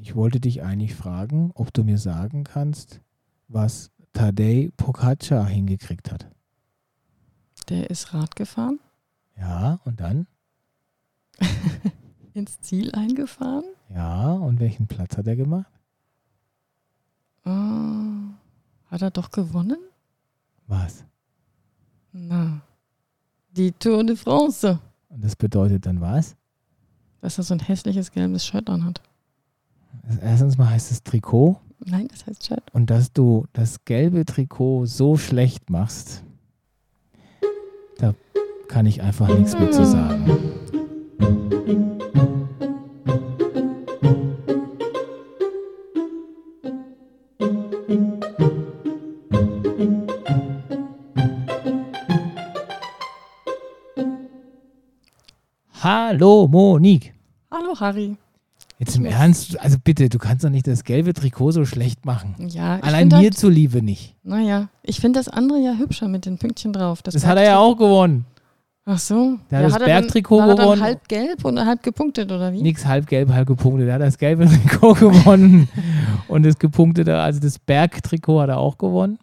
Ich wollte dich eigentlich fragen, ob du mir sagen kannst, was Tadej Pogacar hingekriegt hat. Der ist Rad gefahren, Ja, und dann? ins Ziel eingefahren. Ja, und welchen Platz hat er gemacht? Ah, hat er doch gewonnen? Was? Na, die Tour de France. Und das bedeutet dann was? Dass er so ein hässliches gelbes Shirt anhat. Erstens mal heißt es Trikot Nein, das heißt Shirt. und dass du das gelbe Trikot so schlecht machst, da kann ich einfach nichts mehr zu sagen. Hallo Monique. Hallo Harry. Jetzt im Ernst, also bitte, du kannst doch nicht das gelbe Trikot so schlecht machen. Ja, Allein mir halt, zuliebe nicht. Naja, ich finde das andere ja hübscher mit den Pünktchen drauf. Das hat er ja auch gewonnen. Ach so. Der hat das er Bergtrikot dann, war er gewonnen. dann halb gelb und halb gepunktet, oder wie? Nix halb gelb, halb gepunktet. Er hat das gelbe Trikot gewonnen. Und das gepunktete, also das Bergtrikot hat er auch gewonnen.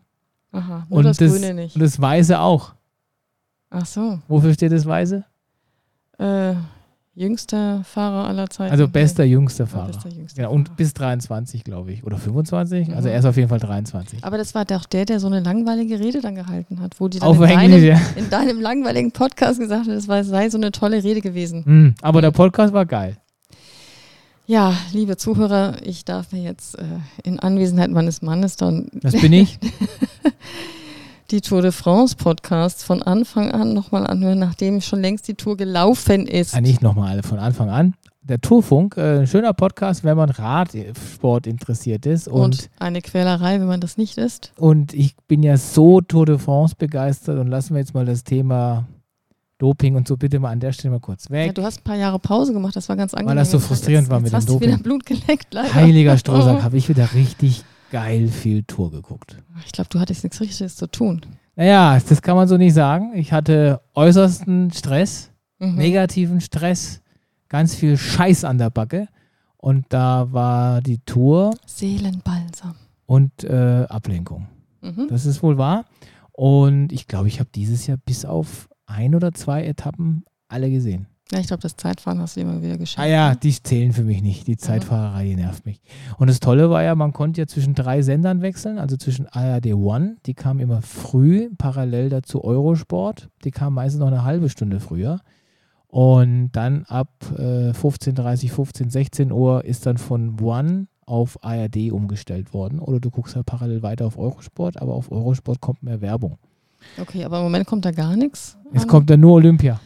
Aha, nur Und das, das, Grüne nicht. und das Weiße auch. Ach so. Wofür steht das Weiße? Äh, jüngster Fahrer aller Zeiten. Also bester, jüngster Ja, Fahrer. bester, jüngster Genau, und bis 23, glaube ich. Oder 25? Also Mhm. er ist auf jeden Fall 23. Aber das war doch der, der so eine langweilige Rede dann gehalten hat, wo die dann in, deinem, ja. in deinem langweiligen Podcast gesagt hat, es sei so eine tolle Rede gewesen. Hm, aber der Podcast war geil. Ja, liebe Zuhörer, ich darf mir jetzt äh, in Anwesenheit meines Mannes dann Das bin ich. die Tour de France Podcasts von Anfang an nochmal anhören, nachdem schon längst die Tour gelaufen ist. Ja, nicht nochmal von Anfang an. Der Tourfunk, äh, ein schöner Podcast, wenn man Radsport interessiert ist. und, Und, eine Quälerei, wenn man das nicht ist. und ich bin ja so Tour de France begeistert und lassen wir jetzt mal das Thema Doping und so bitte mal an der Stelle mal kurz Ja, weg. du hast ein paar Jahre Pause gemacht, das war ganz angenehm. das so Jetzt- frustrierend jetzt, war jetzt mit dem hast du Doping. wieder Blut geleckt, leider. Heiliger Strohsack, habe ich wieder richtig geil viel Tour geguckt. Ich glaube, du hattest nichts Richtiges zu tun. Naja, das kann man so nicht sagen. Ich hatte äußersten Stress, Mhm. negativen Stress, ganz viel Scheiß an der Backe. Und da war die Tour Seelenbalsam. und äh, Ablenkung. Mhm. Das ist wohl wahr. Und ich glaube, ich habe dieses Jahr bis auf ein oder zwei Etappen alle gesehen. Ja, ich glaube, das Zeitfahren hast du immer wieder geschafft. Ah ja, die zählen für mich nicht. Die Zeitfahrerei, die nervt mich. Und das Tolle war ja, man konnte ja zwischen drei Sendern wechseln, also zwischen ARD One, die kam immer früh, parallel dazu Eurosport, die kam meistens noch eine halbe Stunde früher. Und dann ab äh, 15.30, 15, 16 Uhr ist dann von One auf ARD umgestellt worden. Oder du guckst halt parallel weiter auf Eurosport, aber auf Eurosport kommt mehr Werbung. Okay, aber im Moment kommt da gar nichts. Es kommt dann nur Olympia.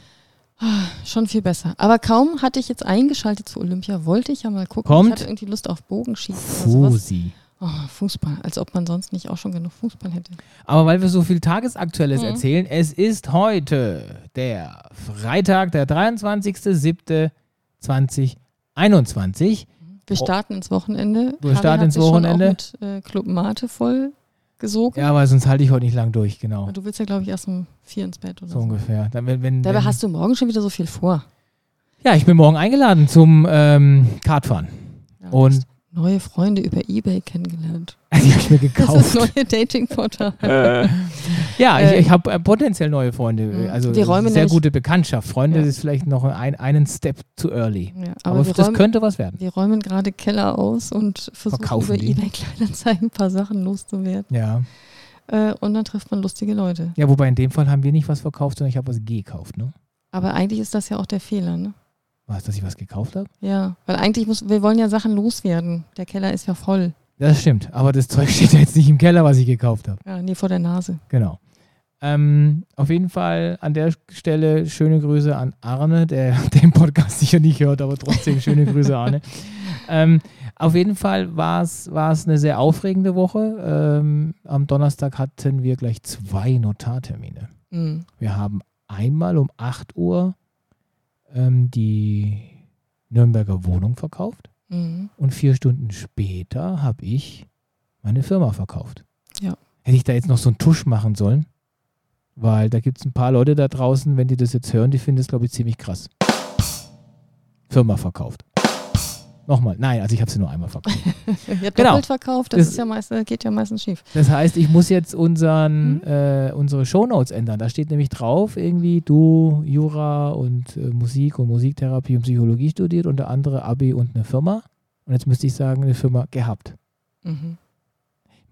Schon viel besser. Aber kaum hatte ich jetzt eingeschaltet zu Olympia, wollte ich ja mal gucken. Kommt? Ich hatte irgendwie Lust auf Bogenschießen. Fusi. Oh, Fußball, als ob man sonst nicht auch schon genug Fußball hätte. Aber weil wir so viel Tagesaktuelles Mhm. erzählen, es ist heute der Freitag, der 23.07.2021. Wir Oh. starten ins Wochenende. Wir Harry starten ins sich schon Wochenende. Auch mit äh, Club Mate voll gesogen. Ja, weil sonst halte ich heute nicht lang durch, genau. Du willst ja, glaube ich, erst um vier ins Bett oder So so. ungefähr. Dann, wenn, wenn, Dabei wenn, hast du morgen schon wieder so viel vor. ja, ich bin morgen eingeladen zum ähm, Kartfahren. Ja, Und- neue Freunde über Ebay kennengelernt. Die habe ich mir Das ist gekauft. das neue Datingportal. ja, Äh, ich, ich habe äh, potenziell neue Freunde. Mhm. Also Die räumen sehr gute Bekanntschaft. Freunde Ja. ist vielleicht noch ein, einen Step too early. Ja, Aber, aber das räumen, könnte was werden. wir räumen gerade Keller aus und versuchen Verkaufen über die. Ebay Kleinanzeigen ein paar Sachen loszuwerden. Ja. Äh, und dann trifft man lustige Leute. ja, wobei in dem Fall haben wir nicht was verkauft, sondern ich habe was gekauft. Ne? Aber eigentlich ist das ja auch der Fehler, ne? Was, dass ich was gekauft habe? Ja, weil eigentlich muss, wir wollen ja Sachen loswerden. Der Keller ist ja voll. Das stimmt, aber das Zeug steht ja jetzt nicht im Keller, was ich gekauft habe. Ja, nee, vor der Nase. Genau. Ähm, auf jeden Fall an der Stelle schöne Grüße an Arne, der den Podcast sicher nicht hört, aber trotzdem schöne Grüße, Arne. Ähm, auf jeden Fall war es eine sehr aufregende Woche. Ähm, am Donnerstag hatten wir gleich zwei Notartermine. Mhm. Wir haben einmal um 8 Uhr ähm, die Nürnberger Wohnung verkauft Mhm. und vier Stunden später habe ich meine Firma verkauft. Ja. Hätte ich da jetzt noch so einen Tusch machen sollen? Weil da gibt es ein paar Leute da draußen, wenn die das jetzt hören, die finden das, glaube ich, ziemlich krass. Firma verkauft. Nochmal. Nein, also ich habe sie nur einmal verkauft. ja, Genau. doppelt verkauft, das, Das- ist ja meist, äh, geht ja meistens schief. Das heißt, ich muss jetzt unseren, Mhm. äh, unsere Shownotes ändern. Da steht nämlich drauf, irgendwie du Jura und äh, Musik und Musiktherapie und Psychologie studiert, unter anderem Abi und eine Firma. Und jetzt müsste ich sagen, eine Firma gehabt. Mhm.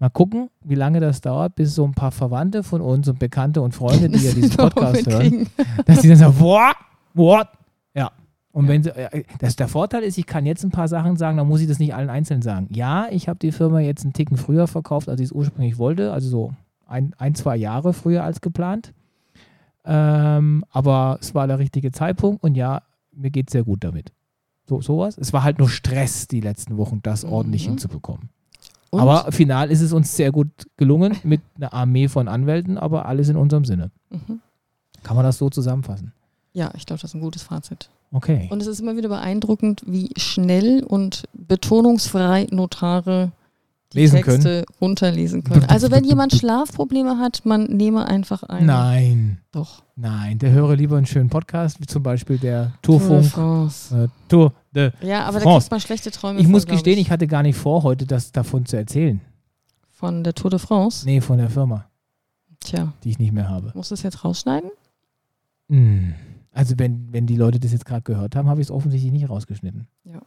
Mal gucken, wie lange das dauert, bis so ein paar Verwandte von uns und Bekannte und Freunde, die ja diesen Podcast hören, dass die dann sagen, what? What? Ja. Und wenn sie, äh, das, der Vorteil ist, ich kann jetzt ein paar Sachen sagen, dann muss ich das nicht allen einzeln sagen. Ja, ich habe die Firma jetzt einen Ticken früher verkauft, als ich es ursprünglich wollte, also so ein, ein, zwei Jahre früher als geplant. Ähm, aber es war der richtige Zeitpunkt und ja, mir geht es sehr gut damit. So, sowas. Es war halt nur Stress die letzten Wochen, das ordentlich Mhm. hinzubekommen. Und Aber final ist es uns sehr gut gelungen mit einer Armee von Anwälten, aber alles in unserem Sinne. Mhm. Kann man das so zusammenfassen? Ja, ich glaube, das ist ein gutes Fazit. Okay. Und es ist immer wieder beeindruckend, wie schnell und betonungsfrei Notare die Lesen Texte runterlesen können. Also wenn jemand Schlafprobleme hat, man nehme einfach ein. Nein, Doch. nein, der höre lieber einen schönen Podcast, wie zum Beispiel der Tour de Tourfunk. France. Äh, Tour de Ja, aber da France. kriegt man schlechte Träume. Ich von, muss gestehen, ich hatte gar nicht vor, heute das davon zu erzählen. Von der Tour de France. Nee, von der Firma, Tja, die ich nicht mehr habe. muss das jetzt rausschneiden? Hm. Also wenn, wenn die Leute das jetzt gerade gehört haben, habe ich es offensichtlich nicht rausgeschnitten. Ja.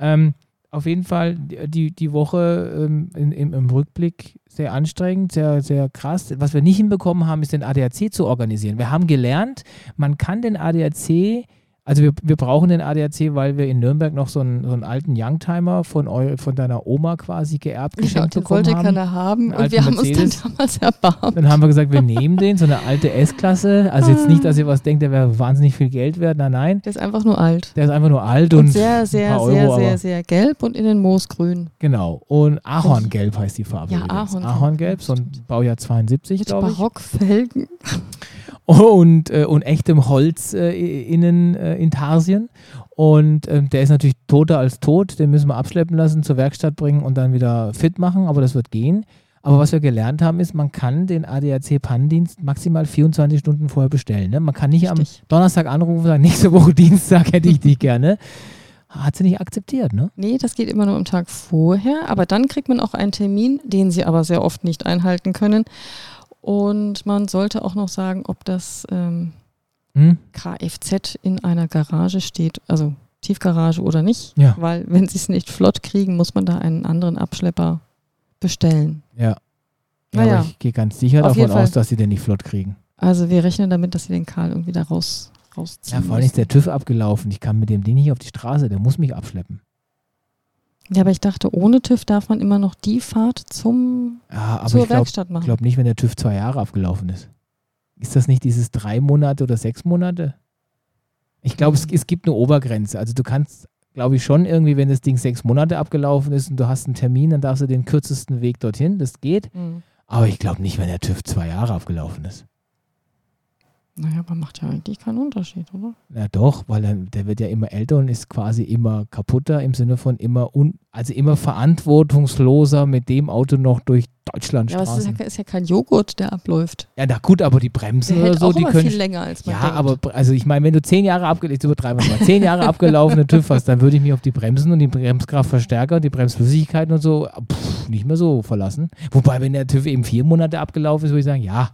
Ähm, auf jeden Fall die, die Woche ähm, in, im, im Rückblick sehr anstrengend, sehr, sehr krass. Was wir nicht hinbekommen haben, ist den ADAC zu organisieren. Wir haben gelernt, man kann den ADAC, also wir, wir brauchen den ADAC, weil wir in Nürnberg noch so einen, so einen alten Youngtimer von, eu, von deiner Oma quasi geerbt Genau, geschenkt den bekommen wollte haben. keiner haben. Und wir haben uns Mercedes. dann damals erbarmt. Dann haben wir gesagt, wir nehmen den, so eine alte S-Klasse. Also jetzt nicht, dass ihr was denkt, der wäre wahnsinnig viel Geld wert. Nein, nein. Der ist einfach nur alt. Der ist einfach nur alt Und, und, sehr, sehr, sehr, Euro, sehr, aber sehr gelb und innen moosgrün. genau. Und Ahorngelb heißt die Farbe. Ja, übrigens. Ahorngelb. Ahorngelb, so ein Baujahr 72, Mit glaube ich. Barockfelgen. Und, äh, und echtem Holz äh, innen äh, Intarsien. Und ähm, der ist natürlich toter als tot. Den müssen wir abschleppen lassen, zur Werkstatt bringen und dann wieder fit machen. Aber das wird gehen. Aber was wir gelernt haben, ist, man kann den ADAC-Pannendienst maximal 24 Stunden vorher bestellen. Ne? Man kann nicht am Richtig. Donnerstag anrufen und sagen, nächste Woche Dienstag hätte ich dich gerne. Hat sie nicht akzeptiert, ne? Nee, das geht immer nur am Tag vorher. Aber dann kriegt man auch einen Termin, den sie aber sehr oft nicht einhalten können. Und man sollte auch noch sagen, ob das ähm, Hm? Kfz in einer Garage steht, also Tiefgarage oder nicht. Ja. Weil wenn sie es nicht flott kriegen, muss man da einen anderen Abschlepper bestellen. Ja. Ja, Naja. aber ich gehe ganz sicher Auf davon aus, dass sie den nicht flott kriegen. Also wir rechnen damit, dass sie den Karl irgendwie da raus, rausziehen. Ja, vor allem ist der TÜV abgelaufen. Ich kann mit dem Ding nicht auf die Straße. Der muss mich abschleppen. Ja, aber ich dachte, ohne TÜV darf man immer noch die Fahrt zum, Ja, aber zur ich glaube Werkstatt machen. glaub nicht, wenn der TÜV zwei Jahre abgelaufen ist. Ist das nicht dieses drei Monate oder sechs Monate? Ich glaube, es, es gibt eine Obergrenze. Also du kannst, glaube ich, schon irgendwie, wenn das Ding sechs Monate abgelaufen ist und du hast einen Termin, dann darfst du den kürzesten Weg dorthin. Das geht. Hm. Aber ich glaube nicht, wenn der TÜV zwei Jahre abgelaufen ist. Naja, aber macht ja eigentlich keinen Unterschied, oder? Ja, doch, weil er, der wird ja immer älter und ist quasi immer kaputter im Sinne von immer un, also immer verantwortungsloser mit dem Auto noch durch Ja, aber es ist ja, ist ja kein Joghurt, der abläuft. Ja, na gut, aber die Bremsen Der oder so, auch die können. viel länger, als man Ja, denkt. aber also ich meine, wenn du zehn Jahre abgelaufen, übertreiben mal, zehn Jahre abgelaufene TÜV hast, dann würde ich mich auf die Bremsen und die Bremskraftverstärker und die Bremsflüssigkeiten und so pff, nicht mehr so verlassen. Wobei, wenn der TÜV eben vier Monate abgelaufen ist, würde ich sagen, ja.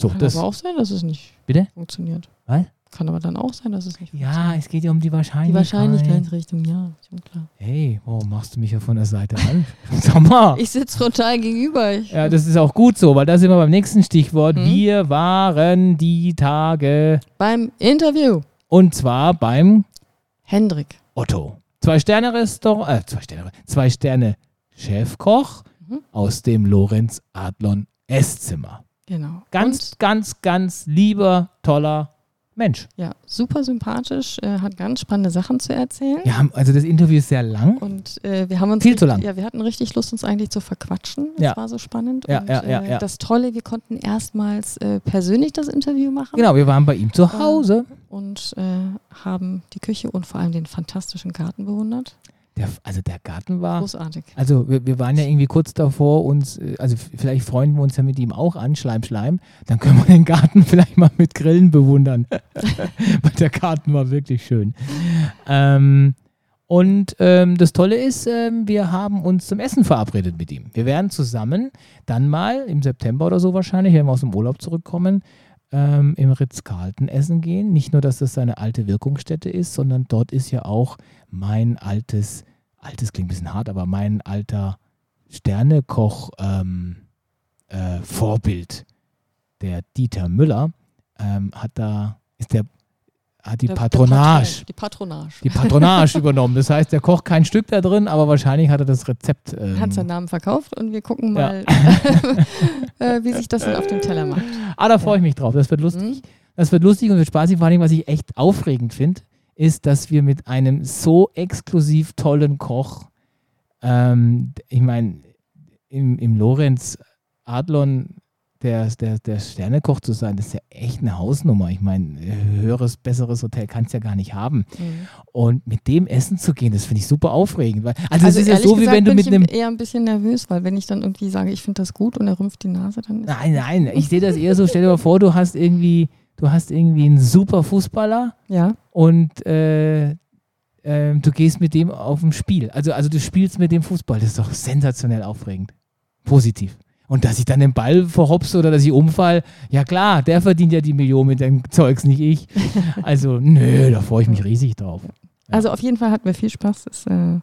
So, Kann das. aber auch sein, dass es nicht Bitte? funktioniert. Was? Kann aber dann auch sein, dass es nicht Ja, funktioniert. es geht ja um die Die Wahrscheinlichkeit. Wahrscheinlichkeitsrichtung, ja, schon klar. Hey, warum machst du mich ja von der Seite an? Sag mal. Ich sitze frontal gegenüber. Ich, Ja, das ist auch gut so, weil da sind wir beim nächsten Stichwort. Hm? Wir waren die Tage beim Interview. und zwar beim Hendrik. Otto. Zwei Sterne Restaurant, äh, zwei Sterne, zwei Sterne Chefkoch Mhm. aus dem Lorenz Adlon Esszimmer. Genau. Ganz, ganz, ganz lieber, toller Mensch. Und, ja, super sympathisch, äh, hat ganz spannende Sachen zu erzählen. Haben, also das Interview ist sehr lang. Und äh, wir haben uns Viel zu richtig- lang. Ja, wir hatten richtig Lust, uns eigentlich zu verquatschen. Das Ja. war so spannend. Ja, und ja, ja, äh, ja. das Tolle, wir konnten erstmals äh, persönlich das Interview machen Genau, wir waren bei ihm zu Hause. und äh, haben die Küche und vor allem den fantastischen Garten bewundert. Der, also der Garten war. Großartig. Also wir, wir waren ja irgendwie kurz davor, uns, äh, also vielleicht freunden wir uns ja mit ihm auch an, Schleim, Schleim. Dann können wir den Garten vielleicht mal mit Grillen bewundern. Weil der Garten war wirklich schön. Ähm, Und ähm, das Tolle ist, ähm, wir haben uns zum Essen verabredet mit ihm. Wir werden zusammen dann mal im September oder so wahrscheinlich, wenn wir aus dem Urlaub zurückkommen, ähm, im Ritz-Carlton essen gehen. Nicht nur, dass das seine alte Wirkungsstätte ist, sondern dort ist ja auch mein altes, altes klingt ein bisschen hart, aber mein alter Sternekoch-Vorbild, ähm, äh, der Dieter Müller, ähm, hat da, ist der hat die der, Patronage. Der die Patronage. Die Patronage übernommen. Das heißt, der kocht kein Stück da drin, aber wahrscheinlich hat er das Rezept. Ähm, hat seinen Namen verkauft und wir gucken mal, ja. äh, wie sich das dann auf dem Teller macht. Ah, da freue ich mich drauf. Das wird lustig. Mhm. Das wird lustig und wird spaßig. Vor allem, was ich echt aufregend finde, ist, dass wir mit einem so exklusiv tollen Koch, ähm, ich meine, im, im Lorenz Adlon der, der, der Sternekoch zu sein, das ist ja echt eine Hausnummer. Ich meine, höheres, besseres Hotel kannst du ja gar nicht haben. Mhm. Und mit dem essen zu gehen, das finde ich super aufregend. Weil, also, also es ist ja so, wie wenn du mit einem. Ich bin eher ein bisschen nervös, weil wenn ich dann irgendwie sage, ich finde das gut und er rümpft die Nase, dann Nein, nein, ich sehe das eher so, stell dir mal vor, du hast irgendwie, du hast irgendwie einen super Fußballer ja. und äh, äh, du gehst mit dem auf ein Spiel. Also, also du spielst mit dem Fußball. Das ist doch sensationell aufregend. Positiv. Und dass ich dann den Ball verhopse oder dass ich umfall, ja klar, der verdient ja die Million mit dem Zeugs, nicht ich. Also, nö, da freue ich mich riesig drauf. Ja. Also auf jeden Fall hatten wir viel Spaß. Ist äh,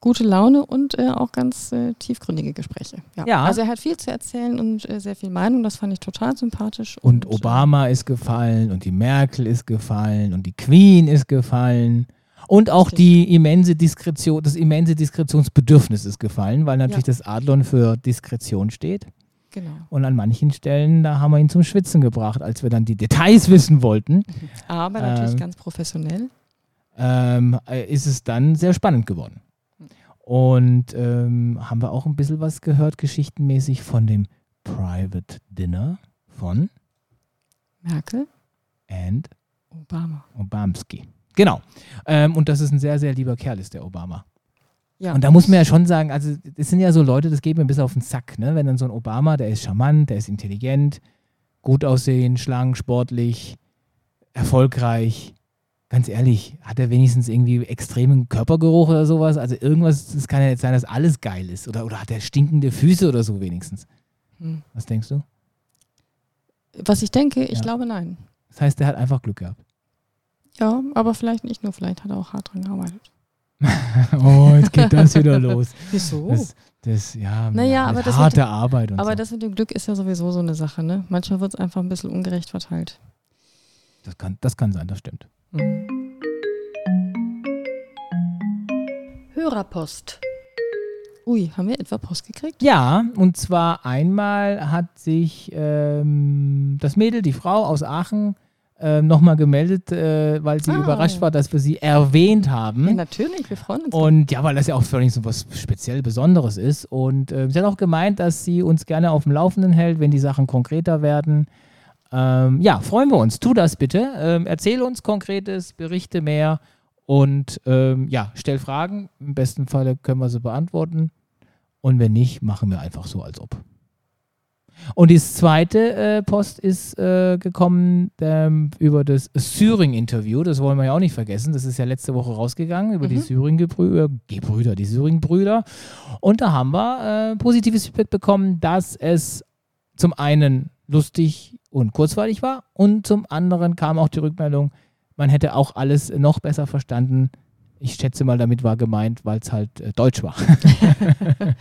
gute Laune und äh, auch ganz äh, tiefgründige Gespräche. Ja. ja. Also er hat viel zu erzählen und äh, sehr viel Meinung. Das fand ich total sympathisch. Und, und Obama ist gefallen und die Merkel ist gefallen und die Queen ist gefallen. Und auch die immense Diskretion, das immense Diskretionsbedürfnis ist gefallen, weil natürlich ja. das Adlon für Diskretion steht. Genau. Und an manchen Stellen, da haben wir ihn zum Schwitzen gebracht, als wir dann die Details wissen wollten. Aber natürlich ähm, ganz professionell. Ähm, äh, ist es dann sehr spannend geworden. Und ähm, haben wir auch ein bisschen was gehört, geschichtenmäßig, von dem Private Dinner von Merkel and Obama. Obamski. Genau. Ähm, und das ist ein sehr, sehr lieber Kerl, ist der Obama. Ja. Und da muss man ja schon sagen, also das sind ja so Leute, das geht mir ein bisschen auf den Sack, ne? Wenn dann so ein Obama, der ist charmant, der ist intelligent, gut aussehen, schlank, sportlich, erfolgreich. Ganz ehrlich, hat er wenigstens irgendwie extremen Körpergeruch oder sowas? Also irgendwas, es kann ja jetzt sein, dass alles geil ist. Oder, oder hat er stinkende Füße oder so wenigstens? Hm. Was denkst du? Was ich denke, ich ja. glaube nein. Das heißt, er hat einfach Glück gehabt. Ja, aber vielleicht nicht nur, vielleicht hat er auch hart dran gearbeitet. oh, jetzt geht das wieder los. Wieso? Das, das ja, naja, aber das harte dem, Arbeit. aber so. das mit dem Glück ist ja sowieso so eine Sache, ne? Manchmal wird es einfach ein bisschen ungerecht verteilt. Das kann, das kann sein, das stimmt. Mhm. Hörerpost. Ui, haben wir etwa Post gekriegt? Ja, und zwar einmal hat sich ähm, das Mädel, die Frau aus Aachen, äh, nochmal gemeldet, äh, weil sie ah. überrascht war, dass wir sie erwähnt haben. Ja, natürlich, wir freuen uns. Und ja, weil das ja auch völlig so was speziell Besonderes ist. Und äh, sie hat auch gemeint, dass sie uns gerne auf dem Laufenden hält, wenn die Sachen konkreter werden. Ähm, ja, freuen wir uns. Tu das bitte. Ähm, erzähl uns Konkretes, berichte mehr und ähm, ja, stell Fragen. Im besten Fall können wir sie beantworten. Und wenn nicht, machen wir einfach so, als ob. Und die zweite äh, Post ist äh, gekommen ähm, über das Syring-Interview. Das wollen wir ja auch nicht vergessen. Das ist ja letzte Woche rausgegangen über mhm. die Syring-Gebrüder, die Syring-Brüder. Und da haben wir äh, positives Feedback bekommen, dass es zum einen lustig und kurzweilig war und zum anderen kam auch die Rückmeldung, man hätte auch alles noch besser verstanden, ich schätze mal, damit war gemeint, weil es halt äh, Deutsch war. ja,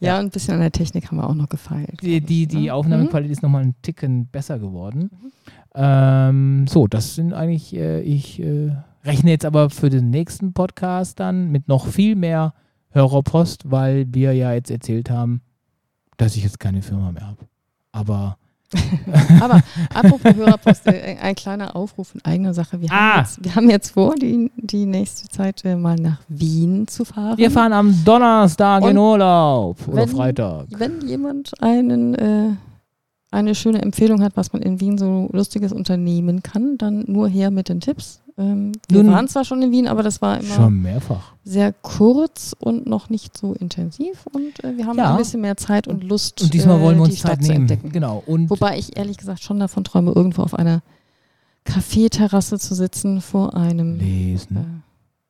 ja, und ein bisschen an der Technik haben wir auch noch gefeilt. Die, die, die ne? Aufnahmequalität mhm. ist nochmal einen Ticken besser geworden. Mhm. Ähm, so, das sind eigentlich, äh, ich äh, rechne jetzt aber für den nächsten Podcast dann mit noch viel mehr Hörerpost, weil wir ja jetzt erzählt haben, dass ich jetzt keine Firma mehr habe. Aber Aber apropos Hörerpost, äh, ein kleiner Aufruf in eigener Sache. Wir, ah. haben, jetzt, wir haben jetzt vor, die, die nächste Zeit äh, mal nach Wien zu fahren. Wir fahren am Donnerstag Und in Urlaub oder wenn, Freitag. Wenn jemand einen, äh, eine schöne Empfehlung hat, was man in Wien so lustiges unternehmen kann, dann nur her mit den Tipps. Ähm, wir Nun, waren zwar schon in Wien, aber das war immer schon mehrfach. sehr kurz und noch nicht so intensiv. Und äh, wir haben ja. ein bisschen mehr Zeit und Lust, und diesmal wollen wir äh, uns Zeit nehmen. entdecken. Genau. Und Wobei ich ehrlich gesagt schon davon träume, irgendwo auf einer Kaffeeterrasse zu sitzen vor einem Lesen.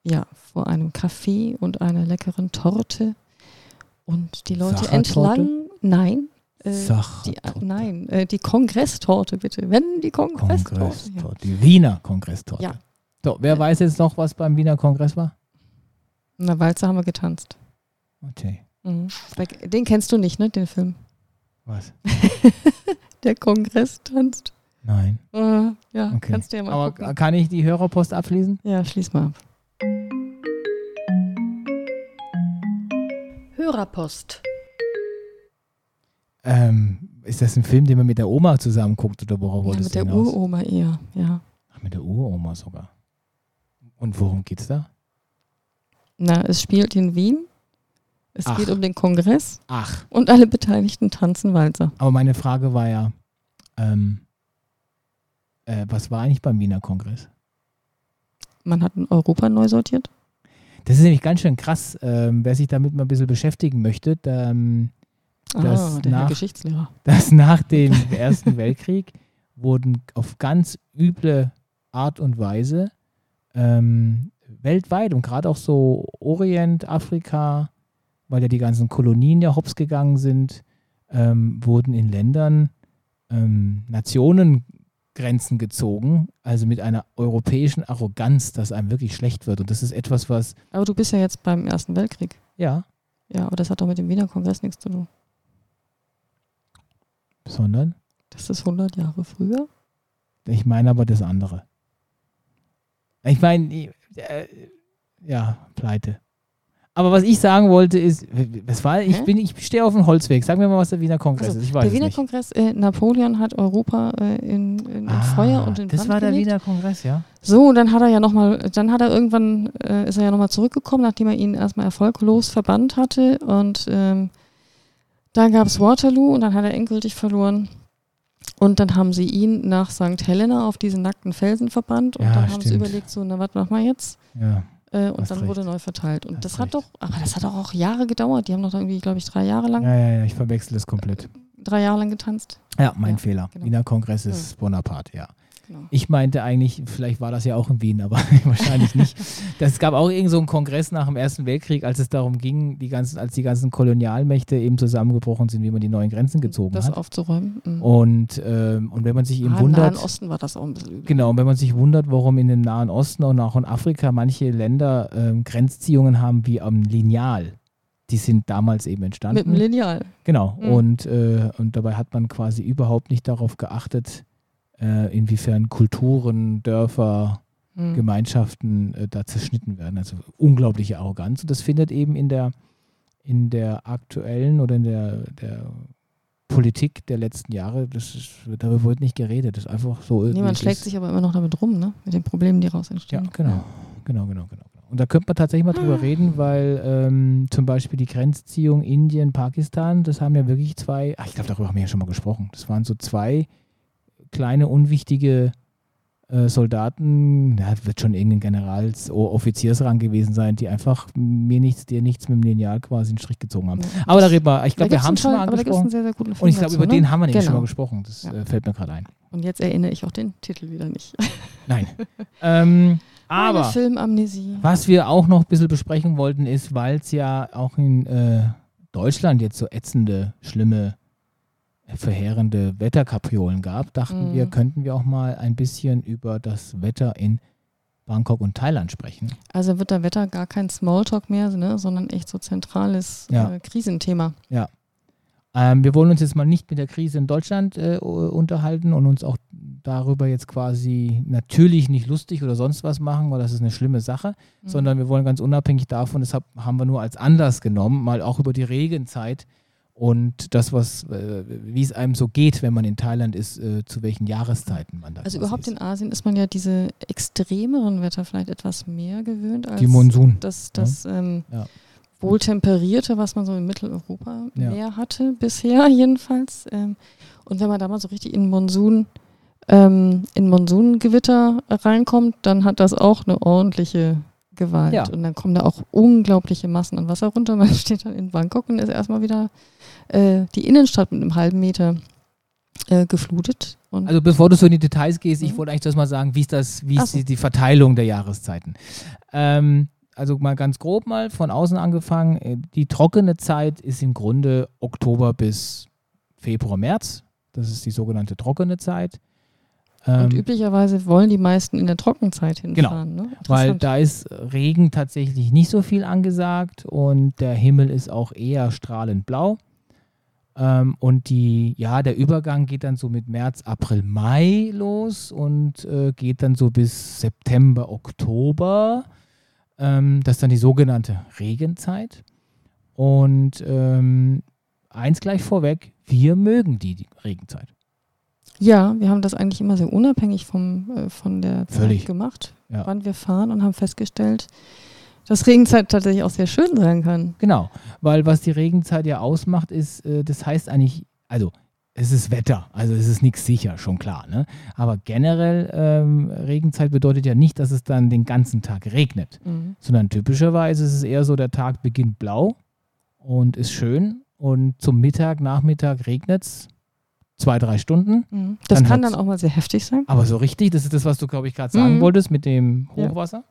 Äh, ja, vor einem Café und einer leckeren Torte. Und die Leute entlang, nein, äh, die, äh, nein, äh, die Kongresstorte bitte. Wenn die Kongresstorte. Kongresstorte. Ja. Die Wiener Kongresstorte. Ja. So, wer ja. weiß jetzt noch, was beim Wiener Kongress war? Na, Walzer haben wir getanzt. Okay. Mhm. Den kennst du nicht, ne, den Film? Was? Der Kongress tanzt. Nein. Uh, ja, okay. kannst du ja mal Aber gucken. kann ich die Hörerpost abschließen? Ja, schließ mal ab. Hörerpost. Ähm, ist das ein Film, den man mit der Oma zusammen guckt oder worauf ja, wolltest du Mit der Uroma eher, ja. Ach, mit der Uroma sogar. Und worum geht's da? Na, es spielt in Wien. Es Ach. geht um den Kongress. Ach. Und alle Beteiligten tanzen Walzer. Aber meine Frage war ja, ähm, äh, was war eigentlich beim Wiener Kongress? Man hat in Europa neu sortiert. Das ist nämlich ganz schön krass, ähm, wer sich damit mal ein bisschen beschäftigen möchte. Da, ah, der nach, Geschichtslehrer. Dass nach dem Ersten Weltkrieg wurden auf ganz üble Art und Weise ähm, weltweit und gerade auch so Orient, Afrika, weil ja die ganzen Kolonien ja hops gegangen sind, ähm, wurden in Ländern ähm, Nationen Grenzen gezogen, also mit einer europäischen Arroganz, dass einem wirklich schlecht wird. Und das ist etwas, was. Aber du bist ja jetzt beim Ersten Weltkrieg. Ja. Ja, aber das hat doch mit dem Wiener Kongress nichts zu tun. Sondern? Das ist 100 Jahre früher. Ich meine aber das andere. Ich meine, äh, ja, pleite. Aber was ich sagen wollte ist, was war, ich, bin, ich stehe auf dem Holzweg. Sag mir mal, was der Wiener Kongress also, ist. Ich weiß der Wiener. Kongress, äh, Napoleon hat Europa äh, in, in, ah, Feuer und in Das Brand war der gelegt. Wiener Kongress, ja. So, und dann hat er ja nochmal, dann hat er irgendwann, äh, ist er ja nochmal zurückgekommen, nachdem er ihn erstmal erfolglos verbannt hatte. Und ähm, dann gab es Waterloo und dann hat er endgültig verloren. Und dann haben sie ihn nach St. Helena auf diesen nackten Felsen verbannt und ja, dann haben stimmt. sie überlegt, so, na, was machen wir jetzt? Ja. Äh, und dann recht. wurde neu verteilt. Und das hat doch, aber das hat doch auch Jahre gedauert. Die haben doch irgendwie, glaube ich, drei Jahre lang. Ja, ja, ja, ich verwechsel das komplett. Drei Jahre lang getanzt. Ja, mein Fehler. Genau. Wiener Kongress ist ja. Bonaparte, ja. Genau. Ich meinte eigentlich, vielleicht war das ja auch in Wien, aber wahrscheinlich nicht. Es gab auch irgend so einen Kongress nach dem Ersten Weltkrieg, als es darum ging, die ganzen, als die ganzen Kolonialmächte eben zusammengebrochen sind, wie man die neuen Grenzen gezogen das hat. Das aufzuräumen. Mhm. Und, ähm, und wenn man sich eben ah, wundert. Im Nahen Osten war das auch ein bisschen übel. Genau, und wenn man sich wundert, warum in dem Nahen Osten und auch in Afrika manche Länder ähm, Grenzziehungen haben wie am Lineal die sind damals eben entstanden. Mit dem Lineal. Genau. Mhm. Und, äh, und dabei hat man quasi überhaupt nicht darauf geachtet, äh, inwiefern Kulturen, Dörfer, mhm. Gemeinschaften äh, da zerschnitten werden. Also unglaubliche Arroganz. Und das findet eben in der, in der aktuellen oder in der, der Politik der letzten Jahre, das ist, darüber wird nicht geredet. Das ist einfach so. Nee, man schlägt sich aber immer noch damit rum, ne? Mit den Problemen, die raus entstehen. Ja, genau. Genau, genau, genau. Und da könnte man tatsächlich mal drüber ah. reden, weil ähm, zum Beispiel die Grenzziehung Indien, Pakistan, das haben ja wirklich zwei, ach, ich glaube, darüber haben wir ja schon mal gesprochen. Das waren so zwei kleine, unwichtige äh, Soldaten, ja, wird schon irgendein Generals-, Offiziersrang gewesen sein, die einfach mir nichts, dir nichts mit dem Lineal quasi einen Strich gezogen haben. Ja, aber da reden wir, ich glaube, wir haben schon mal angesprochen. Sehr, sehr und ich glaube, über ne? den haben wir nämlich genau. schon mal gesprochen. Das ja. äh, fällt mir gerade ein. Und jetzt erinnere ich auch den Titel wieder nicht. Nein. ähm, aber Filmamnesie. was wir auch noch ein bisschen besprechen wollten, ist, weil es ja auch in äh, Deutschland jetzt so ätzende, schlimme verheerende Wetterkapriolen gab, dachten mhm. wir, könnten wir auch mal ein bisschen über das Wetter in Bangkok und Thailand sprechen. Also wird der Wetter gar kein Smalltalk mehr, ne, sondern echt so zentrales ja. äh, Krisenthema. Ja. Ähm, wir wollen uns jetzt mal nicht mit der Krise in Deutschland äh, unterhalten und uns auch darüber jetzt quasi natürlich nicht lustig oder sonst was machen, weil das ist eine schlimme Sache, mhm. sondern wir wollen ganz unabhängig davon, deshalb haben wir nur als Anlass genommen, mal auch über die Regenzeit und das, was, äh, wie es einem so geht, wenn man in Thailand ist, äh, zu welchen Jahreszeiten man da Also überhaupt ist. in Asien ist man ja diese extremeren Wetter vielleicht etwas mehr gewöhnt als die Monsun. das, das ja. Ähm, ja. wohltemperierte, was man so in Mitteleuropa ja. mehr hatte, bisher jedenfalls. Ähm, und wenn man da mal so richtig in Monsun, ähm, in Monsungewitter reinkommt, dann hat das auch eine ordentliche Gewalt. Ja. Und dann kommen da auch unglaubliche Massen an Wasser runter. Man steht dann in Bangkok und ist erstmal wieder äh, die Innenstadt mit einem halben Meter äh, geflutet. Und also bevor du so in die Details gehst, mhm. ich wollte eigentlich das mal sagen, wie ist das, wie ist so. die, die, Verteilung der Jahreszeiten? Ähm, also mal ganz grob mal von außen angefangen, äh, die trockene Zeit ist im Grunde Oktober bis Februar, März. Das ist die sogenannte trockene Zeit. Und ähm, üblicherweise wollen die meisten in der Trockenzeit hinfahren. Genau, ne? weil da ist Regen tatsächlich nicht so viel angesagt und der Himmel ist auch eher strahlend blau. Ähm, und die, ja, der Übergang geht dann so mit März, April, Mai los und äh, geht dann so bis September, Oktober. Ähm, das ist dann die sogenannte Regenzeit. Und ähm, eins gleich vorweg, wir mögen die, die Regenzeit. Ja, wir haben das eigentlich immer sehr unabhängig vom, äh, von der Völlig. Zeit gemacht, ja. wann wir fahren und haben festgestellt, dass Regenzeit tatsächlich auch sehr schön sein kann. Genau, weil was die Regenzeit ja ausmacht, ist, äh, das heißt eigentlich, also es ist Wetter, also es ist nichts sicher, schon klar. Ne? Aber generell ähm, Regenzeit bedeutet ja nicht, dass es dann den ganzen Tag regnet, mhm. sondern typischerweise ist es eher so, der Tag beginnt blau und ist schön und zum Mittag, Nachmittag regnet es zwei, drei Stunden. Mhm. Das dann kann dann auch mal sehr heftig sein. Aber so richtig, das ist das, was du, glaube ich, gerade sagen mhm. wolltest mit dem Hochwasser?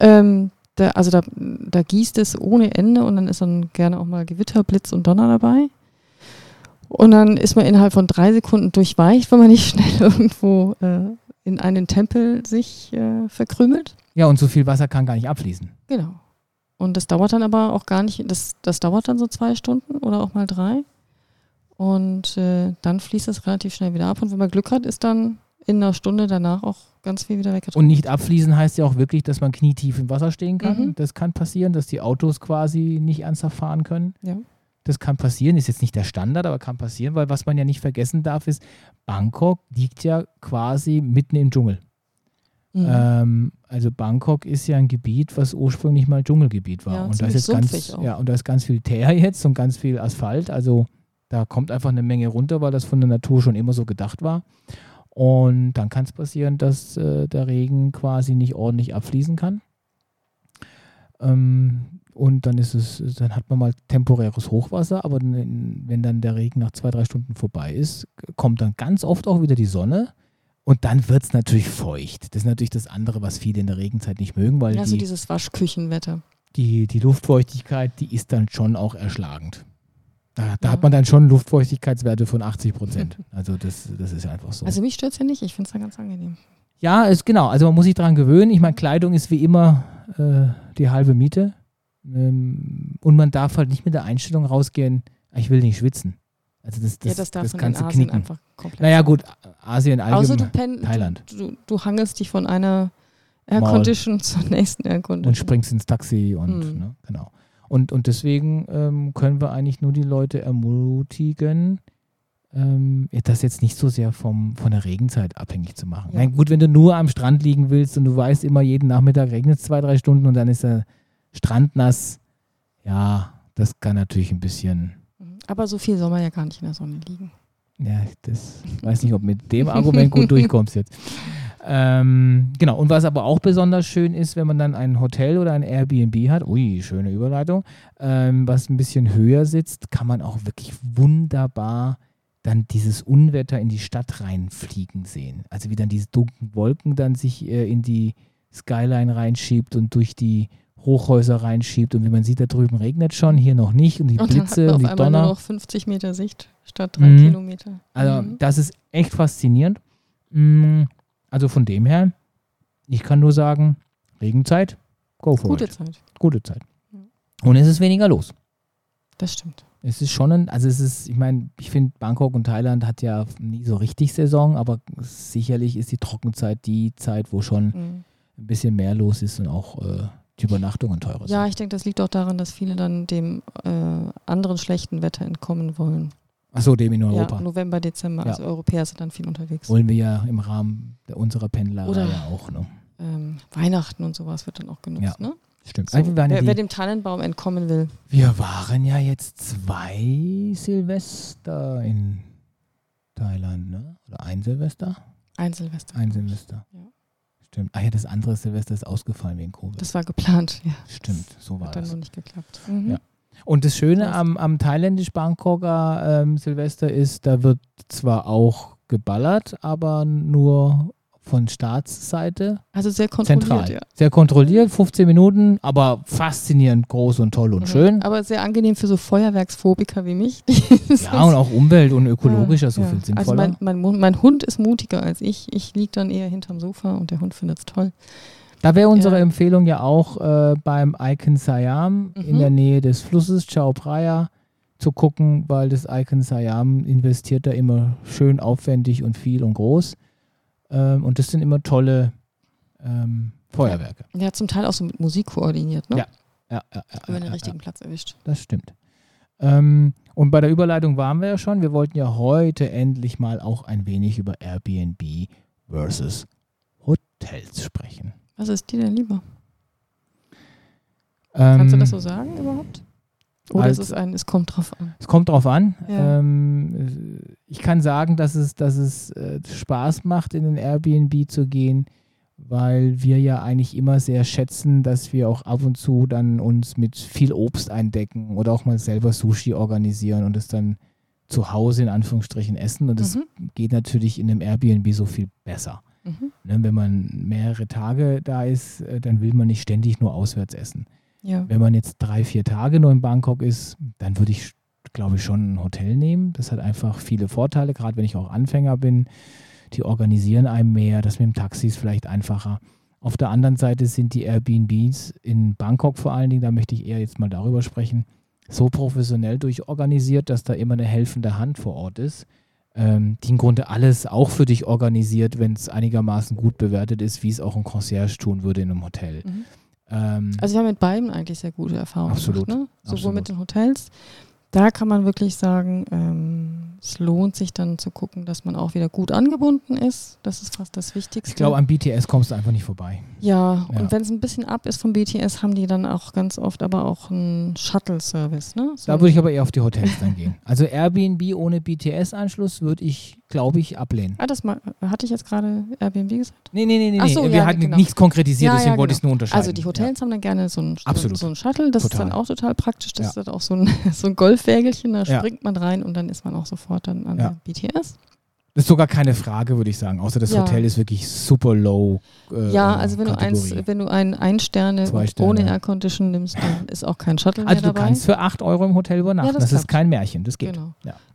Ja. Ähm, da, also da, da gießt es ohne Ende und dann ist dann gerne auch mal Gewitter, Blitz und Donner dabei. Und dann ist man innerhalb von drei Sekunden durchweicht, wenn man nicht schnell irgendwo äh, in einen Tempel sich äh, verkrümelt. Ja, und so viel Wasser kann gar nicht abfließen. Genau. Und das dauert dann aber auch gar nicht, das, das dauert dann so zwei Stunden oder auch mal drei. Und äh, dann fließt es relativ schnell wieder ab. Und wenn man Glück hat, ist dann in einer Stunde danach auch ganz viel wieder weggetragen. Und nicht abfließen heißt ja auch wirklich, dass man knietief im Wasser stehen kann. Mhm. Das kann passieren, dass die Autos quasi nicht ernsthaft fahren können. Ja. Das kann passieren, ist jetzt nicht der Standard, aber kann passieren, weil was man ja nicht vergessen darf, ist, Bangkok liegt ja quasi mitten im Dschungel. Mhm. Ähm, also Bangkok ist ja ein Gebiet, was ursprünglich mal Dschungelgebiet war. Ja, und da ist jetzt ganz, ja, und da ist ganz viel Teer jetzt und ganz viel Asphalt. Also da kommt einfach eine Menge runter, weil das von der Natur schon immer so gedacht war. Und dann kann es passieren, dass äh, der Regen quasi nicht ordentlich abfließen kann. Ähm, und dann ist es, dann hat man mal temporäres Hochwasser, aber wenn dann der Regen nach zwei, drei Stunden vorbei ist, kommt dann ganz oft auch wieder die Sonne. Und dann wird es natürlich feucht. Das ist natürlich das andere, was viele in der Regenzeit nicht mögen, weil. Ja, so dieses Waschküchenwetter. Die, die Luftfeuchtigkeit, die ist dann schon auch erschlagend. Da, da ja. hat man dann schon Luftfeuchtigkeitswerte von 80 Prozent. Also das, das ist einfach so. Also mich stört es ja nicht, ich finde es dann ganz angenehm. Ja, ist genau. Also man muss sich daran gewöhnen. Ich meine, Kleidung ist wie immer äh, die halbe Miete. Ähm, und man darf halt nicht mit der Einstellung rausgehen, ah, ich will nicht schwitzen. Also das, das, ja, das, darf das kannst du knicken. einfach komplett. Naja gut, Asien allgemein, du pen, Thailand. Du, du, du, hangelst dich von einer Aircondition zur nächsten Aircondition. Und springst ins Taxi und hm. ne, genau. Und, und deswegen ähm, können wir eigentlich nur die Leute ermutigen, ähm, das jetzt nicht so sehr vom, von der Regenzeit abhängig zu machen. Ja. Nein, gut, wenn du nur am Strand liegen willst und du weißt immer, jeden Nachmittag regnet es zwei, drei Stunden und dann ist der Strand nass, ja, das kann natürlich ein bisschen. Mhm. Aber so viel soll man ja gar nicht in der Sonne liegen. Ja, das weiß nicht, ob mit dem Argument gut durchkommst jetzt. Ähm, genau, und was aber auch besonders schön ist, wenn man dann ein Hotel oder ein Airbnb hat, ui, schöne Überleitung, ähm, was ein bisschen höher sitzt, kann man auch wirklich wunderbar dann dieses Unwetter in die Stadt reinfliegen sehen. Also wie dann diese dunklen Wolken dann sich äh, in die Skyline reinschiebt und durch die Hochhäuser reinschiebt und wie man sieht, da drüben regnet schon, hier noch nicht und die und Blitze und die Donner. Nur noch 50 Meter Sicht statt drei mhm. Kilometer. Also mhm. das ist echt faszinierend. Mhm. Also von dem her, ich kann nur sagen, Regenzeit, go for Gute it. Zeit. Gute Zeit. Und es ist weniger los. Das stimmt. Es ist schon ein, also es ist, ich meine, ich finde, Bangkok und Thailand hat ja nie so richtig Saison, aber sicherlich ist die Trockenzeit die Zeit, wo schon mhm. ein bisschen mehr los ist und auch äh, die Übernachtungen teurer sind. Ja, ich denke, das liegt auch daran, dass viele dann dem äh, anderen schlechten Wetter entkommen wollen. Achso, dem in Europa. Ja, November, Dezember. Ja. Also Europäer sind dann viel unterwegs. Wollen wir ja im Rahmen unserer Pendler ja auch. Ne? Ähm, Weihnachten und sowas wird dann auch genutzt, ja. ne? Stimmt. So, also wer, wer, dem Tannenbaum entkommen will. Wir waren ja jetzt zwei Silvester in Thailand, ne? Oder ein Silvester? Ein Silvester. Ein Silvester. Ja. Stimmt. Ach ja, das andere Silvester ist ausgefallen wegen Covid. Das war geplant, ja. Stimmt, so war Hat das. Hat dann noch nicht geklappt. Mhm. Ja. Und das Schöne am, am thailändisch-Bangkoker ähm, Silvester ist, da wird zwar auch geballert, aber nur von Staatsseite. Also sehr kontrolliert, zentral. ja. Sehr kontrolliert, 15 Minuten, aber faszinierend groß und toll und mhm. schön. Aber sehr angenehm für so Feuerwerksphobiker wie mich. ja, und auch Umwelt- und ökologischer ja, so ja. viel sinnvoller. Also mein, mein, mein, Hund ist mutiger als ich. Ich liege dann eher hinterm Sofa und der Hund findet es toll. Da wäre unsere ja. Empfehlung ja auch äh, beim Icon Siam mhm. in der Nähe des Flusses Chao Phraya zu gucken, weil das Icon Siam investiert da immer schön aufwendig und viel und groß. Ähm, und das sind immer tolle ähm, Feuerwerke. Ja, zum Teil auch so mit Musik koordiniert, ne? Ja. ja, ja, ja Über den richtigen Platz erwischt. Das stimmt. Ähm, und bei der Überleitung waren wir ja schon. Wir wollten ja heute endlich mal auch ein wenig über Airbnb versus Hotels sprechen. Was ist dir denn lieber? Kannst du das so sagen überhaupt? Oder ist es ein, es kommt drauf an? Es kommt drauf an. Ja. Ähm, ich kann sagen, dass es, dass es äh, Spaß macht, in den Airbnb zu gehen, weil wir ja eigentlich immer sehr schätzen, dass wir auch ab und zu dann uns mit viel Obst eindecken oder auch mal selber Sushi organisieren und es dann zu Hause in Anführungsstrichen essen. Und es mhm. geht natürlich in einem Airbnb so viel besser. Mhm. Ne, wenn man mehrere Tage da ist, äh, dann will man nicht ständig nur auswärts essen. Ja. Wenn man jetzt drei, vier Tage nur in Bangkok ist, dann würde ich, glaube ich, schon ein Hotel nehmen. Das hat einfach viele Vorteile, gerade wenn ich auch Anfänger bin. Die organisieren einem mehr, das mit dem Taxi ist vielleicht einfacher. Auf der anderen Seite sind die Airbnbs in Bangkok vor allen Dingen, da möchte ich eher jetzt mal darüber sprechen, so professionell durchorganisiert, dass da immer eine helfende Hand vor Ort ist, ähm, die im Grunde alles auch für dich organisiert, wenn es einigermaßen gut bewertet ist, wie es auch ein Concierge tun würde in einem Hotel. Mhm. Ähm, also wir haben mit beiden eigentlich sehr gute Erfahrungen absolut, gemacht, ne? sowohl absolut. mit den Hotels. Da kann man wirklich sagen, ähm, es lohnt sich dann zu gucken, dass man auch wieder gut angebunden ist. Das ist fast das Wichtigste. Ich glaube, am BTS kommst du einfach nicht vorbei. Ja, ja. und wenn es ein bisschen ab ist vom BTS, haben die dann auch ganz oft aber auch einen Shuttle-Service. Ne? So da würde ich aber eher auf die Hotels dann gehen. Also Airbnb ohne BTS-Anschluss würde ich, glaube ich, ablehnen. Ah, das mal, hatte ich jetzt gerade Airbnb gesagt? Nee, nee, nee, nee. So, Wir ja, hatten genau. nichts konkretisiert, ja, deswegen ja, genau. wollte ich es nur unterscheiden. Also die Hotels haben dann gerne so einen, so einen Shuttle. Das total. ist dann auch total praktisch. Das ist dann auch so ein, so ein Golfwägelchen, da springt man rein und dann ist man auch sofort dann an der BTS. Das ist sogar keine Frage, würde ich sagen. Außer das. Hotel ist wirklich super low. Äh, ja, also wenn du eins, wenn du ein Ein-Sterne ohne Aircondition nimmst, dann ist auch kein Shuttle also mehr dabei. Also du kannst für 8 Euro im Hotel übernachten. Das, das ist kein Märchen, das geht. Genau.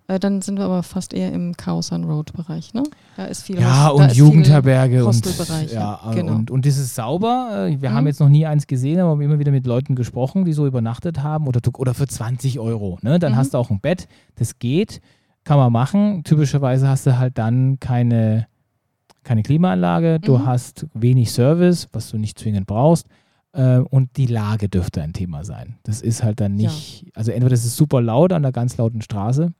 Äh, dann sind wir aber fast eher im Kausan Road Bereich, ne? Da ist viel Ja, Host, und Jugendherberge und, ja, genau. und und das ist sauber. Äh, wir mhm. haben jetzt noch nie eins gesehen, aber wir haben immer wieder mit Leuten gesprochen, die so übernachtet haben oder, oder für 20 Euro. Ne? Dann mhm. hast du auch ein Bett, das geht kann man machen. Typischerweise hast du halt dann keine, keine Klimaanlage, du mhm. hast wenig Service, was du nicht zwingend brauchst. Äh, und die Lage dürfte ein Thema sein. Das ist halt dann nicht, ja. also entweder das ist super laut an der ganz lauten Straße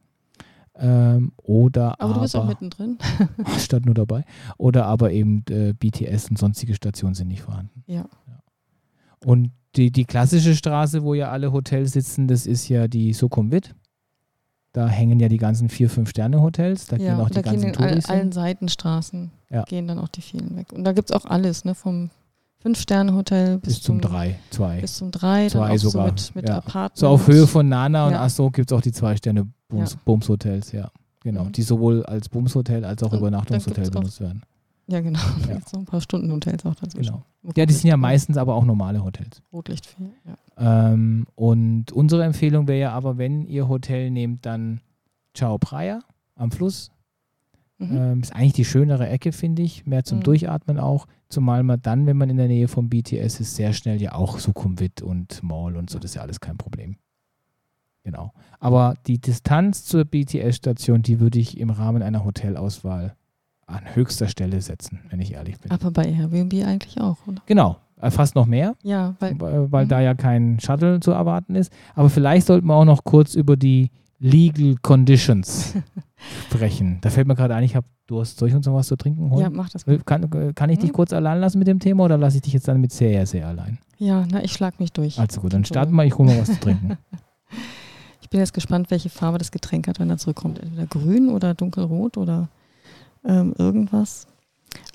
ähm, oder aber. Aber du bist auch mittendrin. statt nur dabei. Oder aber eben äh, BTS und sonstige Stationen sind nicht vorhanden. Ja. ja. Und die, die klassische Straße, wo ja alle Hotels sitzen, das ist ja die Sukhumvit. Da hängen ja die ganzen vier, fünf Sterne-Hotels. Da ja, gehen auch die ganzen in all, allen Seitenstraßen ja. gehen dann auch die vielen weg. Und da gibt es auch alles, ne? Vom Fünf-Sterne-Hotel bis, bis, zum, drei, zwei. Bis zum drei, zwei sogar. So mit, mit ja. Apartments. So auf Höhe von Nana und ja. Astro gibt es auch die Zwei-Sterne-Bums-Hotels, ja. Genau. Die sowohl als Bums-Hotel als auch und Übernachtungshotel benutzt werden. Ja, genau. Ja. Da noch ein paar Stunden-Hotels auch dazwischen. Genau. Ja, die sind ja meistens aber auch normale Hotels. Rotlicht 4, ja. Ähm, und unsere Empfehlung wäre ja aber, wenn ihr Hotel nehmt, dann Chao Phraya am Fluss. Mhm. Ähm, ist eigentlich die schönere Ecke, finde ich. Mehr zum mhm. Durchatmen auch. Zumal man dann, wenn man in der Nähe vom BTS ist, sehr schnell ja auch Sukhumvit und Mall und so, das ist ja alles kein Problem. Genau. Aber die Distanz zur BTS-Station, die würde ich im Rahmen einer Hotelauswahl an höchster Stelle setzen, wenn ich ehrlich bin. Aber bei Airbnb eigentlich auch, oder? Genau, äh, fast noch mehr. Ja, weil, weil mhm. da ja kein Shuttle zu erwarten ist. Aber vielleicht sollten wir auch noch kurz über die Legal Conditions sprechen. Da fällt mir gerade ein, ich habe Durst. Soll ich uns noch was zu trinken holen? Ja, mach das. Kann, kann ich dich kurz allein lassen mit dem Thema oder lasse ich dich jetzt dann mit sehr, sehr allein? Ja, na, ich schlag mich durch. Also gut, dann starten wir, ich hole mal was zu trinken. ich bin jetzt gespannt, welche Farbe das Getränk hat, wenn er zurückkommt. Entweder grün oder dunkelrot oder ähm, irgendwas.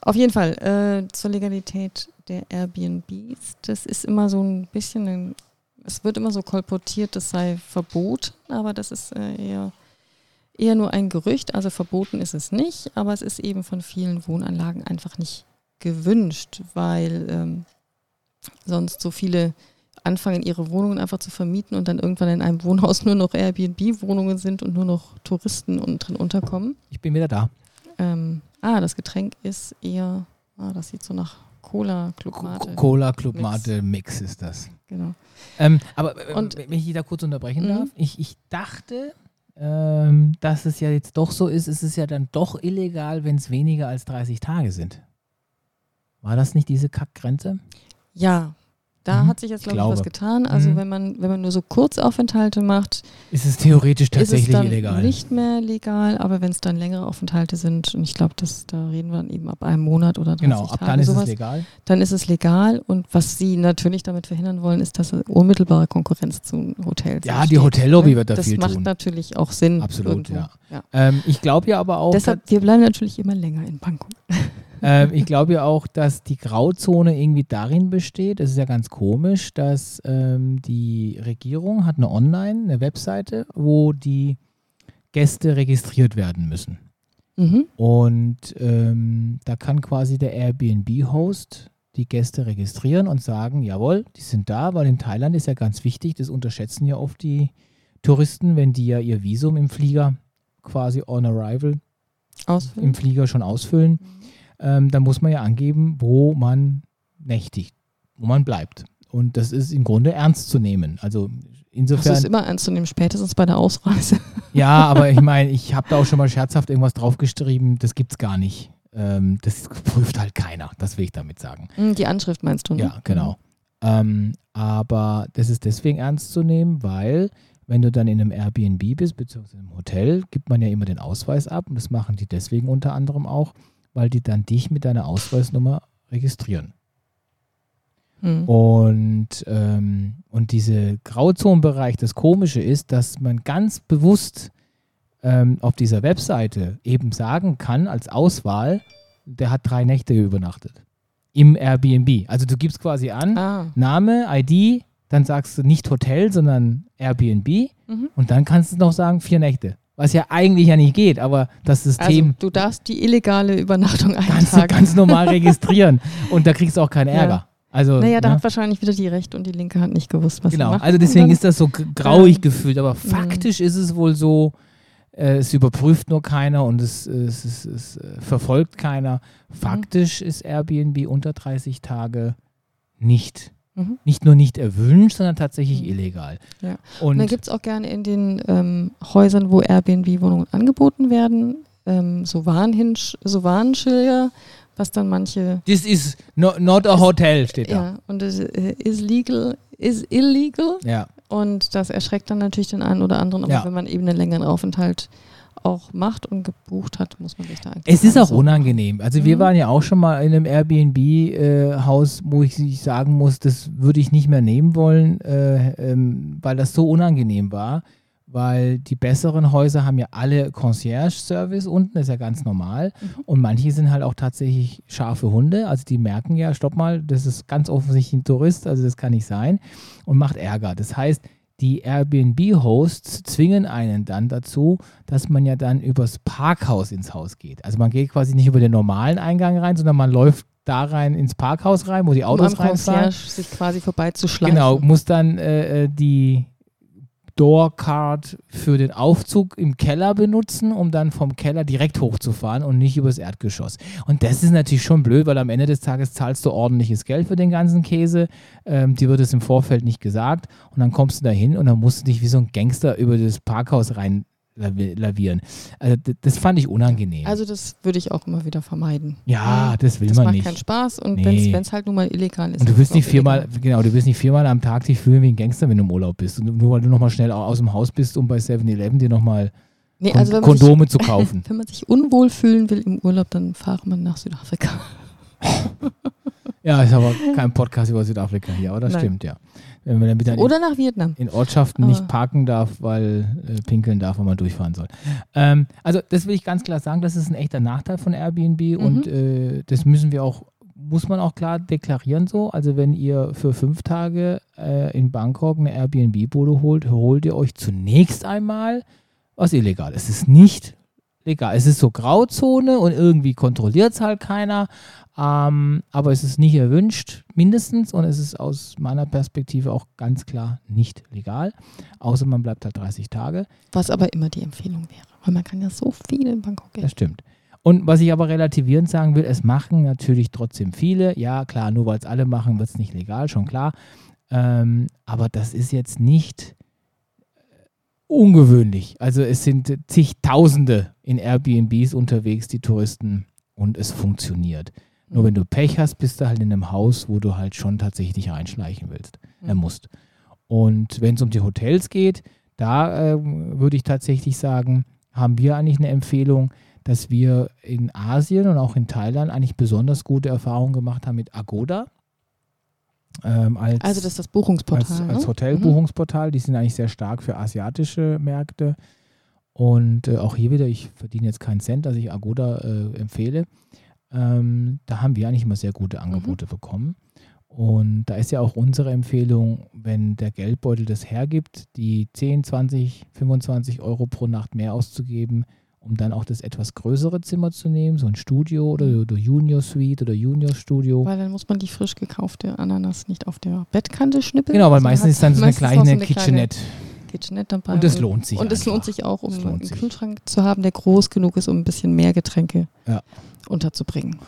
Auf jeden Fall äh, zur Legalität der Airbnbs. Das ist immer so ein bisschen ein, es wird immer so kolportiert, das sei verboten, aber das ist äh, eher eher nur ein Gerücht, also verboten ist es nicht, aber es ist eben von vielen Wohnanlagen einfach nicht gewünscht, weil ähm, sonst so viele anfangen, ihre Wohnungen einfach zu vermieten und dann irgendwann in einem Wohnhaus nur noch Airbnb-Wohnungen sind und nur noch Touristen und drin unterkommen. Ich bin wieder da. Ähm, ah, das Getränk ist eher, ah, das sieht so nach Cola Club Mate. Cola Club Mate Mix ist das. Genau. Ähm, aber äh, und, wenn ich da kurz unterbrechen darf, mhm. ich, ich dachte, ähm, dass es ja jetzt doch so ist, es ist ja dann doch illegal, wenn es weniger als 30 Tage sind. War das nicht diese Kackgrenze? Ja, da mhm. hat sich jetzt, glaube ich, was getan. Also mhm. wenn man, wenn man nur so Kurzaufenthalte macht, ist es theoretisch tatsächlich ist es dann illegal. Nicht mehr legal, aber wenn es dann längere Aufenthalte sind, und ich glaube, da reden wir dann eben ab einem Monat oder 30 Genau, ab Tage dann ist sowas, es legal. Dann ist es legal. Und was sie natürlich damit verhindern wollen, ist, dass unmittelbare Konkurrenz zu Hotels Ja, die Hotellobby ne? wird da das viel tun. Das macht natürlich auch Sinn. Absolut, irgendwo. ja. ja. Ähm, ich glaube ja aber auch. Deshalb, wir bleiben natürlich immer länger in Bangkok. ähm, ich glaube ja auch, dass die Grauzone irgendwie darin besteht, es ist ja ganz komisch, dass ähm, die Regierung hat eine Online, eine Webseite, wo die Gäste registriert werden müssen. Mhm. Und ähm, da kann quasi der Airbnb-Host die Gäste registrieren und sagen, jawohl, die sind da, weil in Thailand ist ja ganz wichtig, das unterschätzen ja oft die Touristen, wenn die ja ihr Visum im Flieger quasi on arrival ausfüllen. im Flieger schon ausfüllen. Ähm, dann muss man ja angeben, wo man nächtigt, wo man bleibt. Und das ist im Grunde ernst zu nehmen. Also insofern. Das ist immer ernst zu nehmen, spätestens bei der Ausreise. Ja, aber ich meine, ich habe da auch schon mal scherzhaft irgendwas draufgeschrieben, das gibt es gar nicht. Ähm, das prüft halt keiner, das will ich damit sagen. Hm, die Anschrift meinst du? Ne? Ja, genau. Ähm, aber das ist deswegen ernst zu nehmen, weil wenn du dann in einem Airbnb bist, beziehungsweise im Hotel, gibt man ja immer den Ausweis ab und das machen die deswegen unter anderem auch, weil die dann dich mit deiner Ausweisnummer registrieren. Hm. Und, ähm, und diese Grauzonenbereich, das Komische ist, dass man ganz bewusst ähm, auf dieser Webseite eben sagen kann, als Auswahl, der hat drei Nächte übernachtet. Im Airbnb. Also du gibst quasi an, ah. Name, ID, dann sagst du nicht Hotel, sondern Airbnb mhm. und dann kannst du noch sagen, vier Nächte. Was ja eigentlich ja nicht geht, aber das System. Also, du darfst die illegale Übernachtung eintragen. Ganz, ganz normal registrieren. und da kriegst du auch keinen Ärger. Ja. Also, naja, da ne? hat wahrscheinlich wieder die rechte und die linke Hand nicht gewusst, was genau. macht. Also deswegen ist das so grauig ähm, gefühlt. Aber faktisch ist es wohl so, äh, es überprüft nur keiner und es, es, es, es äh, verfolgt keiner. Faktisch mhm. ist Airbnb unter 30 Tage nicht Mhm. Nicht nur nicht erwünscht, sondern tatsächlich mhm. illegal. Ja. Und, und dann gibt es auch gerne in den ähm, Häusern, wo Airbnb-Wohnungen angeboten werden, ähm, so, Warnhinsch, so Warnschilder, was dann manche. This is not, not a hotel, steht da. Ja, und es äh, is legal, is illegal. Ja. Und das erschreckt dann natürlich den einen oder anderen, aber ja. wenn man eben einen längeren Aufenthalt auch macht und gebucht hat, muss man sich da eigentlich. Es ist auch unangenehm. Also mhm. wir waren ja auch schon mal in einem Airbnb-Haus, äh, wo ich sagen muss, das würde ich nicht mehr nehmen wollen, äh, ähm, weil das so unangenehm war. Weil die besseren Häuser haben ja alle Concierge-Service unten, das ist ja ganz normal. Mhm. Und manche sind halt auch tatsächlich scharfe Hunde. Also die merken ja, stopp mal, das ist ganz offensichtlich ein Tourist, also das kann nicht sein. Und macht Ärger. Das heißt, die Airbnb-Hosts zwingen einen dann dazu, dass man ja dann übers Parkhaus ins Haus geht. Also man geht quasi nicht über den normalen Eingang rein, sondern man läuft da rein ins Parkhaus rein, wo die Autos um reinfahren. sich quasi vorbeizuschleifen. Genau, muss dann äh, äh die Doorcard für den Aufzug im Keller benutzen, um dann vom Keller direkt hochzufahren und nicht übers Erdgeschoss. Und das ist natürlich schon blöd, weil am Ende des Tages zahlst du ordentliches Geld für den ganzen Käse. Ähm, dir wird es im Vorfeld nicht gesagt. Und dann kommst du da hin und dann musst du dich wie so ein Gangster über das Parkhaus rein lavieren. Also das fand ich unangenehm. Also das würde ich auch immer wieder vermeiden. Ja, das will das man nicht. Das macht keinen Spaß und nee. wenn es halt nun mal illegal ist. Und du wirst nicht viermal, genau, du wirst nicht viermal am Tag dich fühlen wie ein Gangster, wenn du im Urlaub bist. Und nur weil du nochmal schnell aus dem Haus bist, um bei 7-Eleven dir nochmal nee, Kon also Kondome sich, zu kaufen. wenn man sich unwohl fühlen will im Urlaub, dann fahre man nach Südafrika. ja, ist aber kein Podcast über Südafrika hier, aber das Nein. stimmt, ja. Wenn man dann Oder in, nach Vietnam. In Ortschaften ah. nicht parken darf, weil äh, pinkeln darf, wenn man durchfahren soll. Ähm, also das will ich ganz klar sagen, das ist ein echter Nachteil von Airbnb mhm. und äh, das müssen wir auch, muss man auch klar deklarieren so. Also wenn ihr für fünf Tage äh, in Bangkok eine Airbnb-Bude holt, holt ihr euch zunächst einmal was illegal ist. Es ist nicht legal. Es ist so Grauzone und irgendwie kontrolliert es halt keiner. Ähm, aber es ist nicht erwünscht, mindestens. Und es ist aus meiner Perspektive auch ganz klar nicht legal. Außer man bleibt halt 30 Tage. Was aber immer die Empfehlung wäre. Weil man kann ja so viel in Bangkok gehen. Das stimmt. Und was ich aber relativierend sagen will, es machen natürlich trotzdem viele. Ja, klar, nur weil es alle machen, wird es nicht legal, schon klar. Ähm, aber das ist jetzt nicht ungewöhnlich. Also es sind zigtausende in Airbnbs unterwegs, die Touristen, und es funktioniert. Mhm. Nur wenn du Pech hast, bist du halt in einem Haus, wo du halt schon tatsächlich reinschleichen willst, mhm. äh, musst. Und wenn es um die Hotels geht, da äh, würde ich tatsächlich sagen, haben wir eigentlich eine Empfehlung, dass wir in Asien und auch in Thailand eigentlich besonders gute Erfahrungen gemacht haben mit Agoda. Ähm, als, also das ist das Buchungsportal. Als, als ne? Hotelbuchungsportal. Die sind eigentlich sehr stark für asiatische Märkte. Und äh, auch hier wieder, ich verdiene jetzt keinen Cent, dass ich Agoda äh, empfehle. Ähm, da haben wir eigentlich immer sehr gute Angebote mhm. bekommen. Und da ist ja auch unsere Empfehlung, wenn der Geldbeutel das hergibt, die 10, 20, 25 Euro pro Nacht mehr auszugeben, um dann auch das etwas größere Zimmer zu nehmen, so ein Studio oder, mhm. oder Junior Suite oder Junior Studio. Weil dann muss man die frisch gekaufte Ananas nicht auf der Bettkante schnippeln. Genau, weil meistens ist dann so eine kleine so Kitchenette. Kitchenette dabei. Und es lohnt sich. Und es lohnt sich auch, um einen sich. Kühlschrank zu haben, der groß genug ist, um ein bisschen mehr Getränke ja. unterzubringen.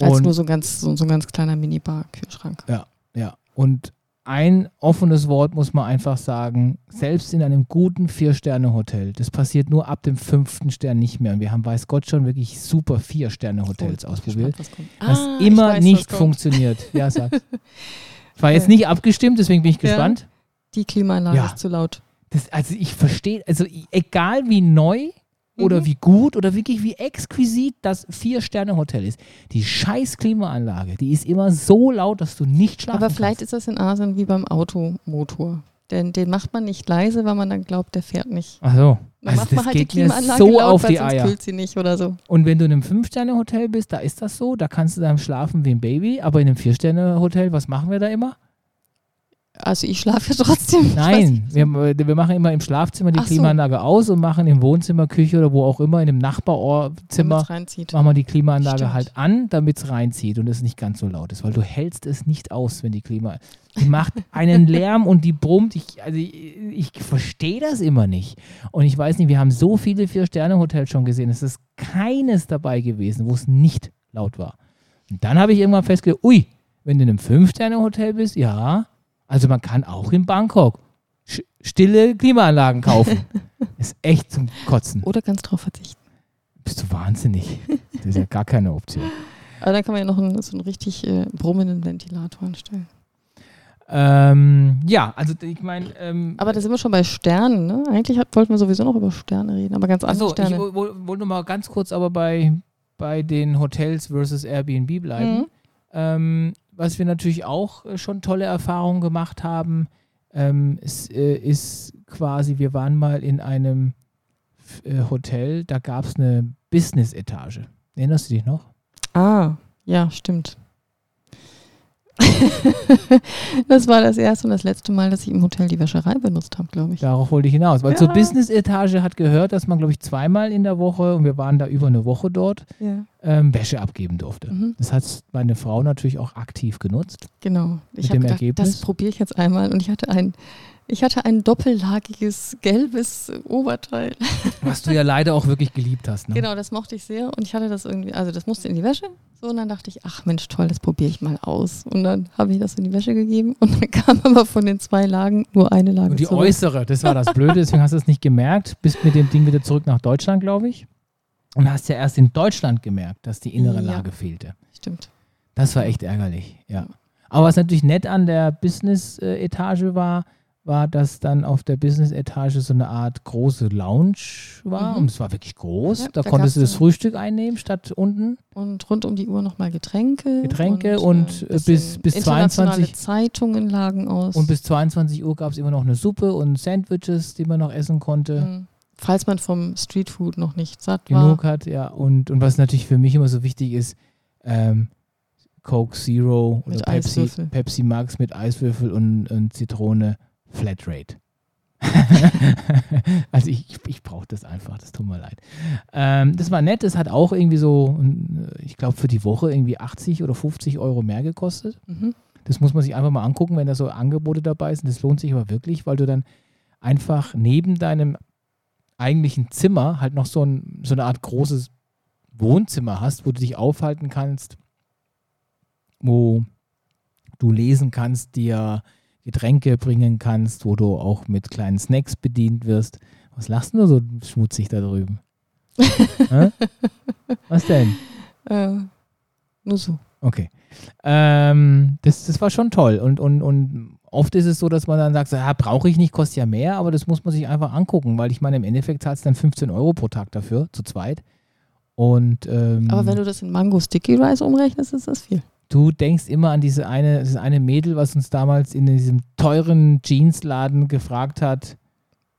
Als und nur so, ganz, so, so ein ganz kleiner Minibar-Kühlschrank. Ja, ja. Und ein offenes Wort muss man einfach sagen, selbst in einem guten Vier-Sterne-Hotel, das passiert nur ab dem fünften Stern nicht mehr. Und wir haben, weiß Gott, schon wirklich super Vier-Sterne-Hotels oh, ausprobiert, was, was ah, immer weiß, nicht funktioniert. Ja, sag. Ich war jetzt nicht abgestimmt, deswegen bin ich gespannt. Ja, die Klimaanlage ja. ist zu laut. Das, also ich verstehe, also egal wie neu oder mhm. wie gut oder wirklich wie exquisit das Vier-Sterne-Hotel ist. Die scheiß Klimaanlage, die ist immer so laut, dass du nicht schlafen Aber vielleicht kannst. ist das in Asien wie beim Automotor. Denn den macht man nicht leise, weil man dann glaubt, der fährt nicht. Ach so. Dann also macht man halt die Klimaanlage so laut, auf die Eier. kühlt sie nicht oder so. Und wenn du in einem Fünf-Sterne-Hotel bist, da ist das so, da kannst du dann schlafen wie ein Baby, aber in einem Vier-Sterne-Hotel, was machen wir da immer? Also ich schlafe ja trotzdem. Nein, wir, wir, machen immer im Schlafzimmer die Ach Klimaanlage so. aus und machen im Wohnzimmer, Küche oder wo auch immer, in dem Nachbarzimmer, machen wir die Klimaanlage Stimmt. halt an, damit es reinzieht und es nicht ganz so laut ist, weil du hältst es nicht aus, wenn die Klima, die macht einen Lärm und die brummt. Ich, also ich, ich verstehe das immer nicht. Und ich weiß nicht, wir haben so viele Vier-Sterne-Hotels schon gesehen, es ist keines dabei gewesen, wo es nicht laut war. Und dann habe ich irgendwann festgestellt, ui, wenn du in einem Fünf-Sterne-Hotel bist, ja, also man kann auch in Bangkok stille Klimaanlagen kaufen. ist echt zum Kotzen. Oder ganz drauf verzichten. Bist du wahnsinnig. Das ist ja gar keine Option. Aber dann kann man ja noch einen, so einen richtig äh, brummenden Ventilator anstellen. Ähm, ja, also ich meine. Ähm, aber da sind wir schon bei Sternen, ne? Eigentlich hat, wollten wir sowieso noch über Sterne reden, aber ganz andere Achso, Sterne. Ich wollte nur mal ganz kurz aber bei, bei den Hotels versus Airbnb bleiben. Mhm. Ähm, was wir natürlich auch äh, schon tolle Erfahrungen gemacht haben, ähm, ist, äh, ist, quasi, wir waren mal in einem äh, Hotel, da gab es eine Business-Etage. Erinnerst du dich noch? Ah, ja, stimmt. das war das erste und das letzte Mal, dass ich im Hotel die Wäscherei benutzt habe, glaube ich. Darauf wollte ich hinaus. Weil ja. zur Business-Etage hat gehört, dass man, glaube ich, zweimal in der Woche, und wir waren da über eine Woche dort, ja. ähm, Wäsche abgeben durfte. Mhm. Das hat meine Frau natürlich auch aktiv genutzt. Genau. Ich habe gedacht, Ergebnis. das probiere ich jetzt einmal. Und ich hatte ein ich hatte ein doppellagiges gelbes Oberteil. Was du ja leider auch wirklich geliebt hast. Ne? Genau, das mochte ich sehr. Und ich hatte das irgendwie, also das musste in die Wäsche. So, und dann dachte ich, ach Mensch, toll, das probiere ich mal aus. Und dann habe ich das in die Wäsche gegeben. Und dann kam aber von den zwei Lagen nur eine Lage. Und die zurück. äußere, das war das Blöde, deswegen hast du es nicht gemerkt. Bist mit dem Ding wieder zurück nach Deutschland, glaube ich. Und hast ja erst in Deutschland gemerkt, dass die innere ja, Lage fehlte. Stimmt. Das war echt ärgerlich, ja. Aber was natürlich nett an der Business-Etage war, war, dass dann auf der Business-Etage so eine Art große Lounge war. Mhm. Und es war wirklich groß. Ja, da, da, konntest du das Frühstück einnehmen statt unten. Und rund um die Uhr nochmal Getränke. Getränke und, und äh, bis, bis 22 Zeitungen lagen aus. Und bis 22 Uhr gab es immer noch eine Suppe und Sandwiches, die man noch essen konnte. Mhm. Falls man vom Streetfood noch nicht satt Genug war. Genug hat, ja. Und, und was natürlich für mich immer so wichtig ist, ähm, Coke Zero oder Pepsi, Pepsi Max mit Eiswürfel und, und Zitrone Flatrate. also ich, ich, brauche das einfach, das tut mir leid. Ähm, das war nett, das hat auch irgendwie so, ich glaube für die Woche irgendwie 80 oder 50 Euro mehr gekostet. Mhm. Das muss man sich einfach mal angucken, wenn da so Angebote dabei sind. Das lohnt sich aber wirklich, weil du dann einfach neben deinem eigentlichen Zimmer halt noch so, ein, so eine Art großes Wohnzimmer hast, wo du dich aufhalten kannst, wo du lesen kannst, dir Getränke bringen kannst, wo du auch mit kleinen Snacks bedient wirst. Was lachst du so schmutzig da drüben? Was denn? Äh, nur so. Okay. Ähm, das, das war schon toll. Und, und, und oft ist es so, dass man dann sagt, ja, brauche ich nicht, kostet ja mehr, aber das muss man sich einfach angucken, weil ich meine, im Endeffekt zahlst du dann 15 Euro pro Tag dafür, zu zweit. Und, ähm, aber wenn du das in Mango Sticky Rice umrechnest, ist das viel. Du denkst immer an diese eine, das eine Mädel, was uns damals in diesem teuren Jeansladen gefragt hat,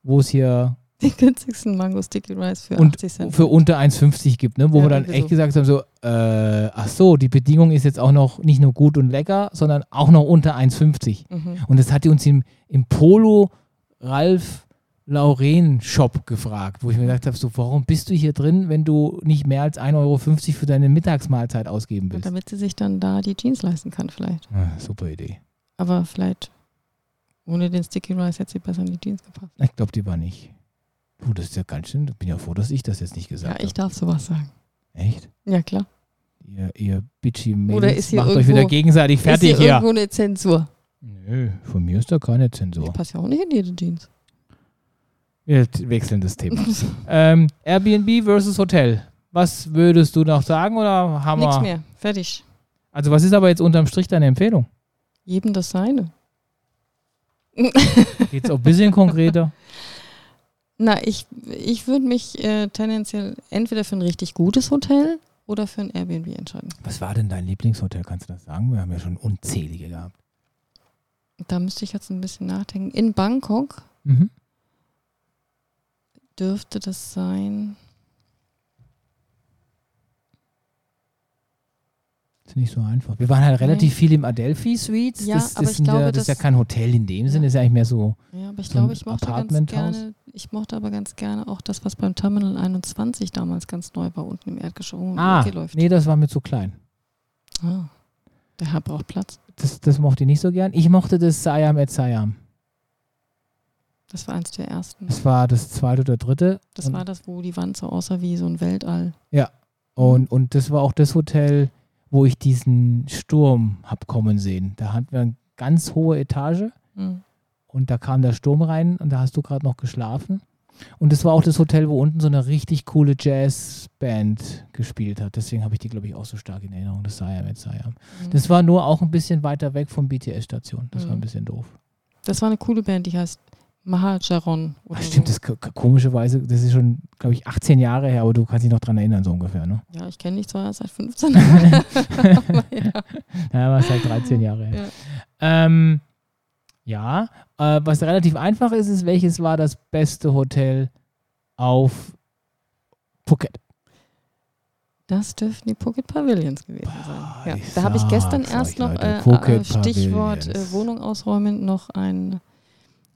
wo es hier den günstigsten Mango Sticky Rice für und 80 Cent. Für unter 1,50 gibt, ne? wo ja, wir dann echt so. gesagt haben: so, äh, ach so, die Bedingung ist jetzt auch noch nicht nur gut und lecker, sondern auch noch unter 1,50. Mhm. Und das hat die uns im, im Polo Ralf Lauren Shop gefragt, wo ich mir gedacht habe: so, warum bist du hier drin, wenn du nicht mehr als 1,50 Euro für deine Mittagsmahlzeit ausgeben willst? Damit sie sich dann da die Jeans leisten kann, vielleicht. Ah, super Idee. Aber vielleicht ohne den Sticky Rice hätte sie besser in die Jeans gepasst. Ich glaube, die war nicht. Oh, das ist ja ganz schön. Ich bin ja froh, dass ich das jetzt nicht gesagt habe. Ja, ich darf sowas sagen. Echt? Ja, klar. Ihr, ihr bitchy Mädels Oder ist hier macht euch wieder gegenseitig fertig ist hier. irgendwo eine Zensur? Nö, von mir ist da keine Zensur. Ich passe ja auch nicht in jede Jeans. Wir wechseln das Thema. ähm, Airbnb versus Hotel. Was würdest du noch sagen oder haben Nichts wir? mehr. Fertig. Also was ist aber jetzt unterm Strich deine Empfehlung? Jedem das seine. Geht es auch ein bisschen konkreter? Na, ich, ich würde mich äh, tendenziell entweder für ein richtig gutes Hotel oder für ein Airbnb entscheiden. Was war denn dein Lieblingshotel? Kannst du das sagen? Wir haben ja schon unzählige gehabt. Da müsste ich jetzt ein bisschen nachdenken. In Bangkok mhm. Dürfte das sein. ist nicht so einfach. Wir waren halt relativ viel im Adelphi Suites. Ja, das, aber ich glaube, ja, das ist ja kein Hotel in dem ja. Sinne, ist ja eigentlich mehr so. Ja, aber ich so glaube, ich mochte ganz gerne, ich mochte aber ganz gerne auch das, was beim Terminal 21 damals ganz neu war, unten im Erdgeschoss. Ah, nee, das war mir zu klein. Ah, der Herr braucht Platz. Das, das mochte ich nicht so gern. Ich mochte das Siam et Siam. Das war eins der ersten. Das war das zweite oder dritte. Das und war das, wo die Wand so aussah wie so ein Weltall. Ja. Und, und das war auch das Hotel, wo ich diesen Sturm habe kommen sehen. Da hatten wir eine ganz hohe Etage mhm. und da kam der Sturm rein und da hast du gerade noch geschlafen. Und das war auch das Hotel, wo unten so eine richtig coole Jazzband gespielt hat. Deswegen habe ich die, glaube ich, auch so stark in Erinnerung, das Siam mit Siam. Mhm. Das war nur auch ein bisschen weiter weg vom BTS-Station. Das mhm. war ein bisschen doof. Das war eine coole Band, die heißt Mahajaron. Ach, stimmt, so. das komischerweise, das ist schon, glaube ich, 18 Jahre her, aber du kannst dich noch dran erinnern, so ungefähr, ne? Ja, ich kenne dich zwar seit 15 Jahren. ja. ja, aber seit 13 Jahre her. Ja, ähm, ja äh, was relativ einfach ist, ist, welches war das beste Hotel auf Phuket? Das dürften die Phuket Pavilions gewesen sein. Ja, da habe ich gestern erst noch äh, Stichwort äh, Wohnung ausräumen noch ein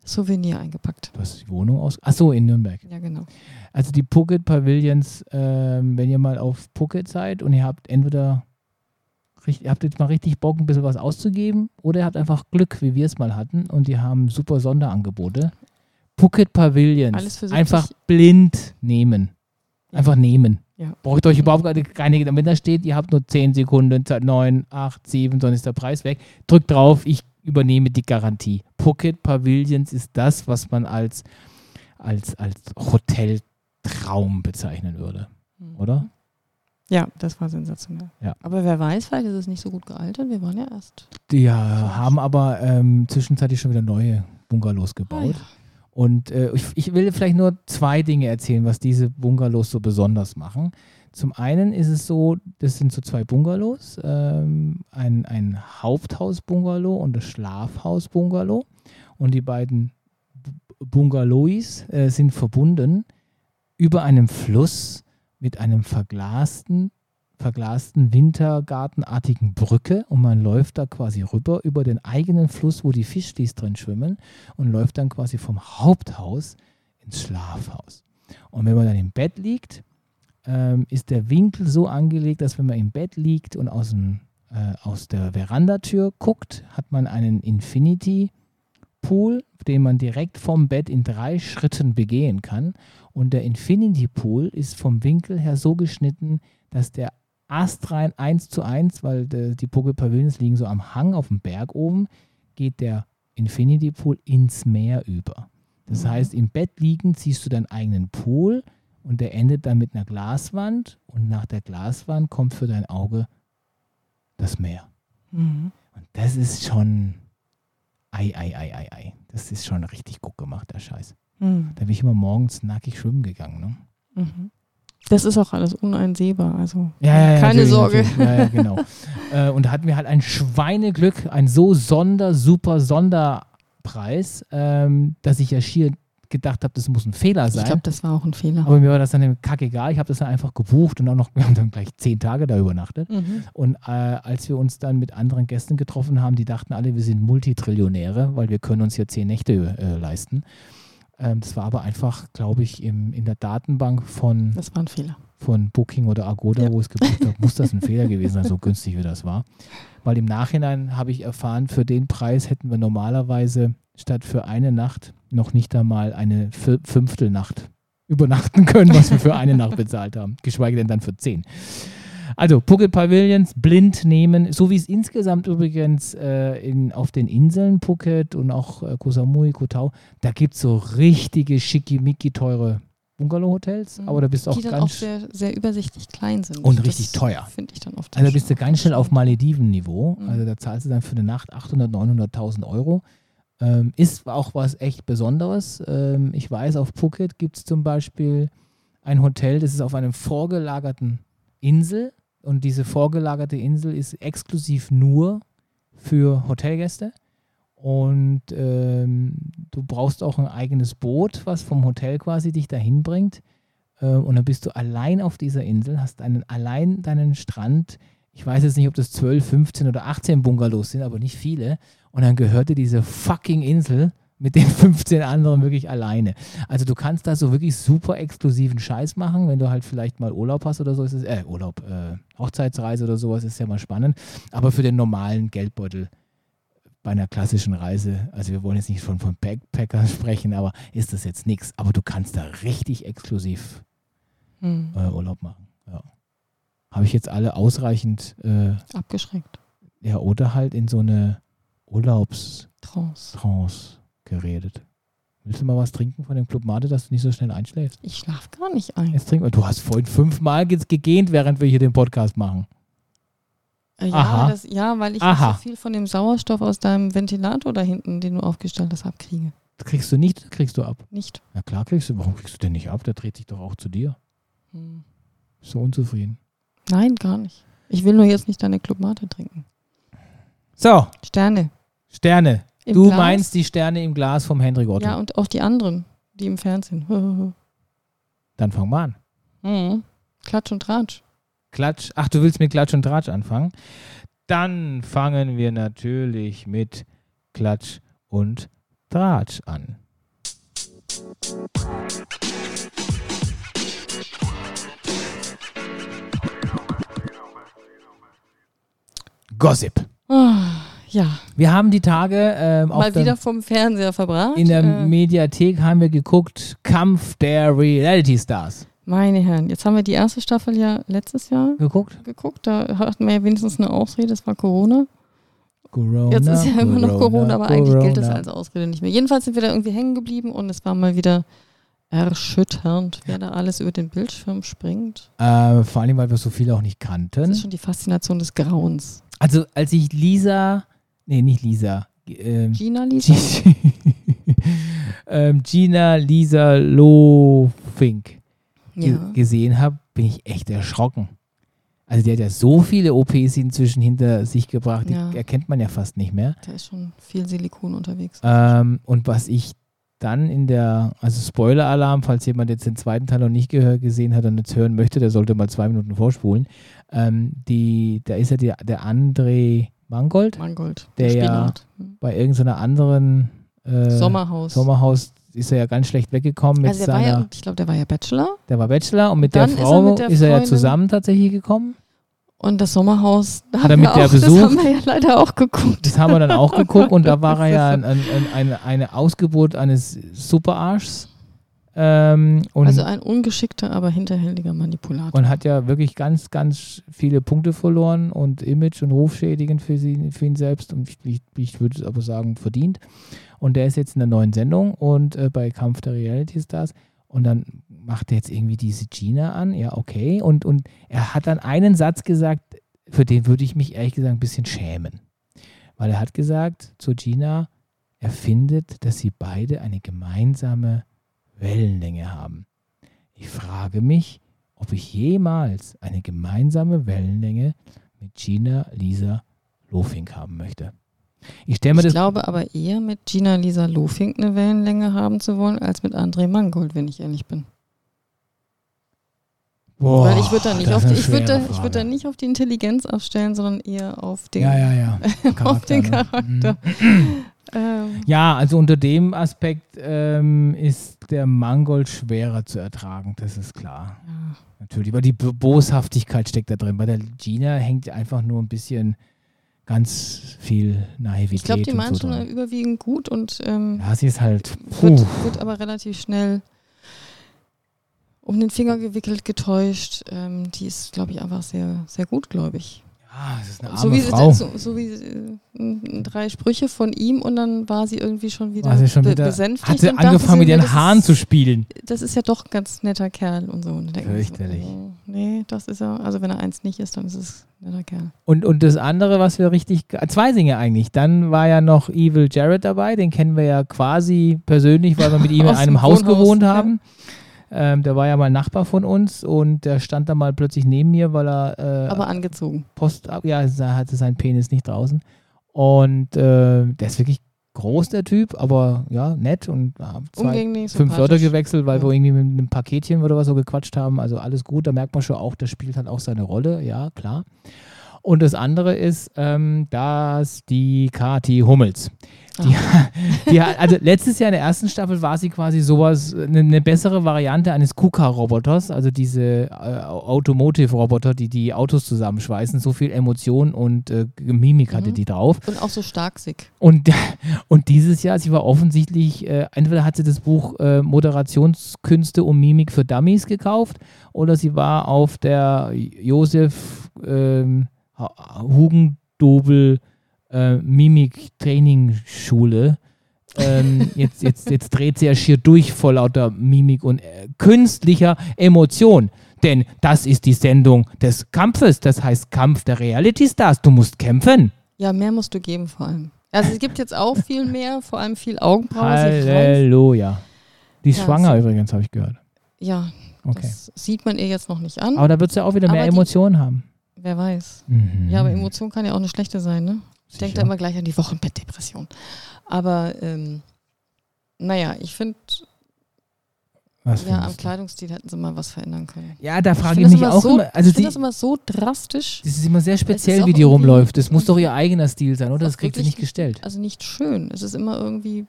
Souvenir eingepackt. Du hast die Wohnung aus. Achso, in Nürnberg. Ja, genau. Also die Phuket Pavilions, ähm, wenn ihr mal auf Phuket seid und ihr habt entweder ihr habt jetzt mal richtig Bock, ein bisschen was auszugeben, oder ihr habt einfach Glück, wie wir es mal hatten, und die haben super Sonderangebote. Phuket Pavilions. Einfach blind nehmen. Einfach nehmen. Ja. Braucht euch überhaupt keine, wenn da steht, ihr habt nur 10 Sekunden, 9, 8, 7, dann ist der Preis weg. Drückt drauf, ich übernehme die Garantie. Pocket Pavilions ist das, was man als, als, als Hoteltraum bezeichnen würde, mhm. oder? Ja, das war sensationell. Ja. Aber wer weiß, vielleicht ist es nicht so gut gealtert. Wir waren ja erst. Die ja, haben aber ähm, zwischenzeitlich schon wieder neue Bungalows gebaut. Ah, ja. Und äh, ich, ich, will vielleicht nur zwei Dinge erzählen, was diese Bungalows so besonders machen. Zum einen ist es so, das sind so zwei Bungalows, ähm, ein, ein Haupthaus-Bungalow und das Schlafhaus-Bungalow. Und die beiden Bungalows äh, sind verbunden über einem Fluss mit einem verglasten verglasten wintergartenartigen Brücke und man läuft da quasi rüber über den eigenen Fluss, wo die Fischlis drin schwimmen und läuft dann quasi vom Haupthaus ins Schlafhaus. Und wenn man dann im Bett liegt, ähm, ist der Winkel so angelegt, dass wenn man im Bett liegt und aus, dem, äh, aus der Verandatür guckt, hat man einen Infinity Pool, den man direkt vom Bett in drei Schritten begehen kann. Und der Infinity Pool ist vom Winkel her so geschnitten, dass der astrein 1 zu 1, weil de, die Poke Pavilions liegen so am Hang auf dem Berg oben, geht der Infinity Pool ins Meer über. Das mhm. heißt, im Bett liegen ziehst du deinen eigenen Pool und der endet dann mit einer Glaswand und nach der Glaswand kommt für dein Auge das Meer. Mhm. Und das ist schon ei, ei, ei, ei, ei. Das ist schon richtig gut gemacht, der Scheiß. Mhm. Da bin ich immer morgens nackig schwimmen gegangen. Ne? Mhm. Das ist auch alles uneinsehbar, also ja, ja, keine Sorge. Ja, genau. äh, und da hatten wir halt ein Schweineglück, ein so sonder, super Sonderpreis, ähm, dass ich ja schier gedacht habe, das muss ein Fehler sein. Ich glaube, das war auch ein Fehler. Aber mir war das dann kackegal. Ich habe das dann einfach gebucht und auch noch, wir haben dann gleich zehn Tage da übernachtet. Mhm. Und äh, als wir uns dann mit anderen Gästen getroffen haben, die dachten alle, wir sind Multitrillionäre, weil wir können uns hier zehn Nächte äh, leisten. Ähm, das war aber einfach, glaube ich, im, in der Datenbank von, das war ein Fehler. von Booking oder Agoda, ja. wo es gebucht habe, muss das ein Fehler gewesen sein, so günstig wie das war. Weil im Nachhinein habe ich erfahren, für den Preis hätten wir normalerweise statt für eine Nacht noch nicht einmal eine Fünftelnacht übernachten können, was wir für eine Nacht bezahlt haben. Geschweige denn dann für zehn. Also Phuket Pavilions blind nehmen, so wie es insgesamt übrigens äh, in, auf den Inseln Phuket und auch äh, Koh Samui, Koh Tao, da gibt es so richtige schickimicki teure Bungalow-Hotels, mhm. aber da bist du auch die ganz dann auch sehr, sehr übersichtlich klein sind. Und das richtig teuer. Finde ich dann oft. Also da bist du ganz schnell auf Malediven-Niveau. Mhm. Also da zahlst du dann für eine Nacht 800, 900.000 Euro. Ähm, ist auch was echt Besonderes. Ähm, ich weiß, auf Phuket gibt es zum Beispiel ein Hotel, das ist auf einem vorgelagerten Insel und diese vorgelagerte Insel ist exklusiv nur für Hotelgäste. Und ähm, du brauchst auch ein eigenes Boot, was vom Hotel quasi dich dahin bringt. Ähm, und dann bist du allein auf dieser Insel, hast einen, allein deinen Strand. Ich weiß jetzt nicht, ob das 12, 15 oder 18 Bungalows sind, aber nicht viele. Und dann gehörte diese fucking Insel mit den 15 anderen wirklich alleine. Also du kannst da so wirklich super exklusiven Scheiß machen, wenn du halt vielleicht mal Urlaub hast oder so, ist es, äh, Urlaub, äh, Hochzeitsreise oder sowas ist ja mal spannend. Aber für den normalen Geldbeutel bei einer klassischen Reise, also wir wollen jetzt nicht von, von Backpackern sprechen, aber ist das jetzt nichts. Aber du kannst da richtig exklusiv hm. äh, Urlaub machen. Ja. Habe ich jetzt alle ausreichend äh, abgeschreckt. Ja, oder halt in so eine Urlaubstrance Trance geredet. Willst du mal was trinken von dem Club Mate, dass du nicht so schnell einschläfst? Ich schlaf gar nicht ein. Jetzt trink, du hast vorhin fünfmal gegähnt, während wir hier den Podcast machen. Äh, ja, das, ja, weil ich Aha. nicht so viel von dem Sauerstoff aus deinem Ventilator da hinten, den du aufgestellt hast, abkriege. Kriegst du nicht, kriegst du ab? Nicht. Ja klar kriegst du. Warum kriegst du den nicht ab? Der dreht sich doch auch zu dir. Hm. So unzufrieden. Nein, gar nicht. Ich will nur jetzt nicht deine Club Mate trinken. So. Sterne. Sterne. Im du Glas? meinst die Sterne im Glas vom Hendrik Otto. Ja, und auch die anderen, die im Fernsehen. Dann fang mal an. Mhm. Klatsch und Tratsch. Klatsch. Ach, du willst mit Klatsch und Tratsch anfangen? Dann fangen wir natürlich mit Klatsch und Tratsch an. Gossip. Oh, ja. Wir haben die Tage ähm, mal wieder vom Fernseher verbracht. In der äh, Mediathek haben wir geguckt Kampf der Reality Stars. Meine Herren, jetzt haben wir die erste Staffel ja letztes Jahr geguckt. geguckt. Da hatten wir ja wenigstens eine Ausrede, das war Corona. Corona. Jetzt ist ja immer noch Corona, aber Corona. eigentlich gilt das als Ausrede nicht mehr. Jedenfalls sind wir da irgendwie hängen geblieben und es war mal wieder erschütternd, wer da alles über den Bildschirm springt. Äh, vor allem, weil wir so viele auch nicht kannten. Das ist schon die Faszination des Grauens. Also, als ich Lisa, nee, nicht Lisa, ähm, Gina Lisa? ähm, Gina Lisa Lofink ja. gesehen habe, bin ich echt erschrocken. Also die hat ja so viele OPs inzwischen hinter sich gebracht, die ja. erkennt man ja fast nicht mehr. Da ist schon viel Silikon unterwegs. Ähm, und was ich dann in der, also Spoiler-Alarm, falls jemand jetzt den zweiten Teil noch nicht gehör, gesehen hat und jetzt hören möchte, der sollte mal zwei Minuten vorspulen. Ähm, die, da ist ja die, der André Mangold, Mangold der ja hm. bei irgendeiner anderen äh, Sommerhaus. Sommerhaus ist er ja ganz schlecht weggekommen mit also seiner. Ja, ich glaube, der war ja Bachelor. Der war Bachelor und mit der Frau ist er, der ist er ja zusammen tatsächlich gekommen. Und das Sommerhaus da hat er mit der auch, besucht. Das haben wir ja leider auch geguckt. Das haben wir dann auch geguckt und da war er ja ein, ein, ein, eine Ausgeburt eines Superarschs. Ähm, also ein ungeschickter, aber hinterhältiger Manipulator. Und hat ja wirklich ganz, ganz viele Punkte verloren und Image und Rufschädigend für, sie, für ihn selbst und ich, ich würde aber sagen, verdient. Und der ist jetzt in der neuen Sendung und äh, bei Kampf der Reality Stars und dann macht er jetzt irgendwie diese Gina an, ja, okay. Und, und er hat dann einen Satz gesagt, für den würde ich mich ehrlich gesagt ein bisschen schämen. Weil er hat gesagt zu Gina, er findet, dass sie beide eine gemeinsame Wellenlänge haben. Ich frage mich, ob ich jemals eine gemeinsame Wellenlänge mit Gina Lisa Lofink haben möchte. Ich, mir ich das glaube aber eher mit Gina Lisa Lofink eine Wellenlänge haben zu wollen, als mit André Mangold, wenn ich ehrlich bin. Boah, Weil ich würde da nicht auf die, ich würde ich würde da nicht auf die Intelligenz abstellen, sondern eher auf den, ja, ja, ja. Charakter, auf den Charakter. Mhm. Ähm. Ja, also unter dem Aspekt ähm, ist der Mangold schwerer zu ertragen, das ist klar. Natürlich, weil die Boshaftigkeit steckt da drin. Bei der Gina hängt einfach nur ein bisschen ganz viel Naivität. Ich glaube, die meinen so schon überwiegend gut und ähm, ja, sie ist halt wird, wird, aber relativ schnell um den Finger gewickelt, getäuscht. Ähm, die ist, glaube ich, einfach sehr, sehr gut, glaube ich. Ah, das ist eine arme so wie, Frau. So, so wie äh, drei Sprüche von ihm und dann war sie irgendwie schon wieder, war sie schon wieder besänftigt. Hat sie angefangen mit ihren Haaren ist, zu spielen. Das ist ja doch ein ganz netter Kerl und so. Fürchterlich. So, oh, nee, das ist er. Also wenn er eins nicht ist, dann ist es ein netter Kerl. Und, und das andere, was wir richtig, zwei Dinge eigentlich. Dann war ja noch Evil Jared dabei, den kennen wir ja quasi persönlich, weil wir mit ihm in einem Haus gewohnt haben. Ja. Ähm, der war ja mal Nachbar von uns und der stand da mal plötzlich neben mir, weil er. Äh, Aber angezogen. Post, ja, er hatte seinen Penis nicht draußen. Und äh, der ist wirklich groß, der Typ, aber ja, nett und ja, zwei, fünf Wörter gewechselt, weil ja. wir irgendwie mit einem Paketchen oder was so gequatscht haben. Also alles gut, da merkt man schon auch, der spielt halt auch seine Rolle, ja, klar. Und das andere ist, ähm, dass die Kati Hummels. Die, die, also letztes Jahr in der ersten Staffel war sie quasi sowas, eine, eine bessere Variante eines KUKA-Roboters, also diese äh, Automotive-Roboter, die die Autos zusammenschweißen. So viel Emotion und äh, Mimik hatte mhm. die drauf. Und auch so starksig. Und, und dieses Jahr, sie war offensichtlich, äh, entweder hat sie das Buch äh, Moderationskünste und Mimik für Dummies gekauft oder sie war auf der Josef ähm, Hugendobel äh, Mimik-Training-Schule. Ähm, jetzt, jetzt, jetzt dreht sie ja schier durch vor lauter Mimik und äh, künstlicher Emotion. Denn das ist die Sendung des Kampfes. Das heißt Kampf der Reality Stars. Du musst kämpfen. Ja, mehr musst du geben vor allem. Also es gibt jetzt auch viel mehr, vor allem viel Augenbrauen. Halleluja. Die ist ja, schwanger übrigens, habe ich gehört. Ja, okay. das sieht man ihr jetzt noch nicht an. Aber da wird sie ja auch wieder mehr Emotionen haben. Wer weiß. Mhm. Ja, aber Emotion kann ja auch eine schlechte sein, ne? Ich denke da immer gleich an die Wochenbettdepression. Aber ähm, naja, ich finde, ja, am Kleidungsstil hätten sie mal was verändern können. Ja, da frage ich, ich mich auch so, immer. Also ich finde das immer so drastisch. Das ist immer sehr speziell, wie die rumläuft. Das muss doch ihr eigener Stil sein, oder? Das kriegt sie nicht gestellt. Also nicht schön. Es ist immer irgendwie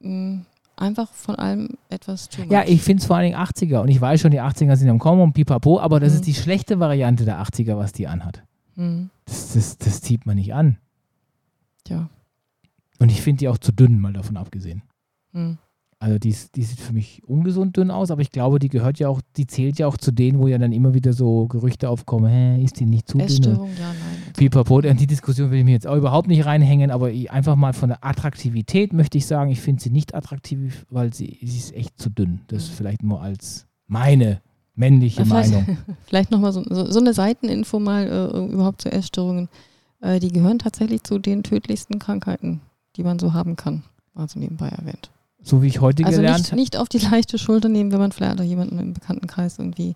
mh, mm, einfach von allem etwas too Ja, ich finde es vor allen Dingen 80er. Und ich weiß schon, die 80er sind am Kommen und pipapo, aber das mhm. ist die schlechte Variante der 80er, was die anhat. Mhm. Das, das, das zieht man nicht an. Ja. Und ich finde die auch zu dünn, mal davon abgesehen. Mhm. Also die, die sieht für mich ungesund dünn aus, aber ich glaube, die gehört ja auch, die zählt ja auch zu denen, wo ja dann immer wieder so Gerüchte aufkommen, hä, ist die nicht zu dünn? Essstörung, ja, nein. Pipapo, in die Diskussion will ich mir jetzt auch überhaupt nicht reinhängen, aber einfach mal von der Attraktivität möchte ich sagen, ich finde sie nicht attraktiv, weil sie, sie ist echt zu dünn. Das ist vielleicht nur als meine männliche vielleicht, Meinung. vielleicht nochmal so, so, so eine Seiteninfo mal äh, überhaupt zu Essstörungen. Äh, die gehören tatsächlich zu den tödlichsten Krankheiten, die man so haben kann. Also nebenbei erwähnt. So wie ich heute also gelernt habe. Nicht, nicht auf die leichte Schulter nehmen, wenn man vielleicht auch jemanden im Bekanntenkreis irgendwie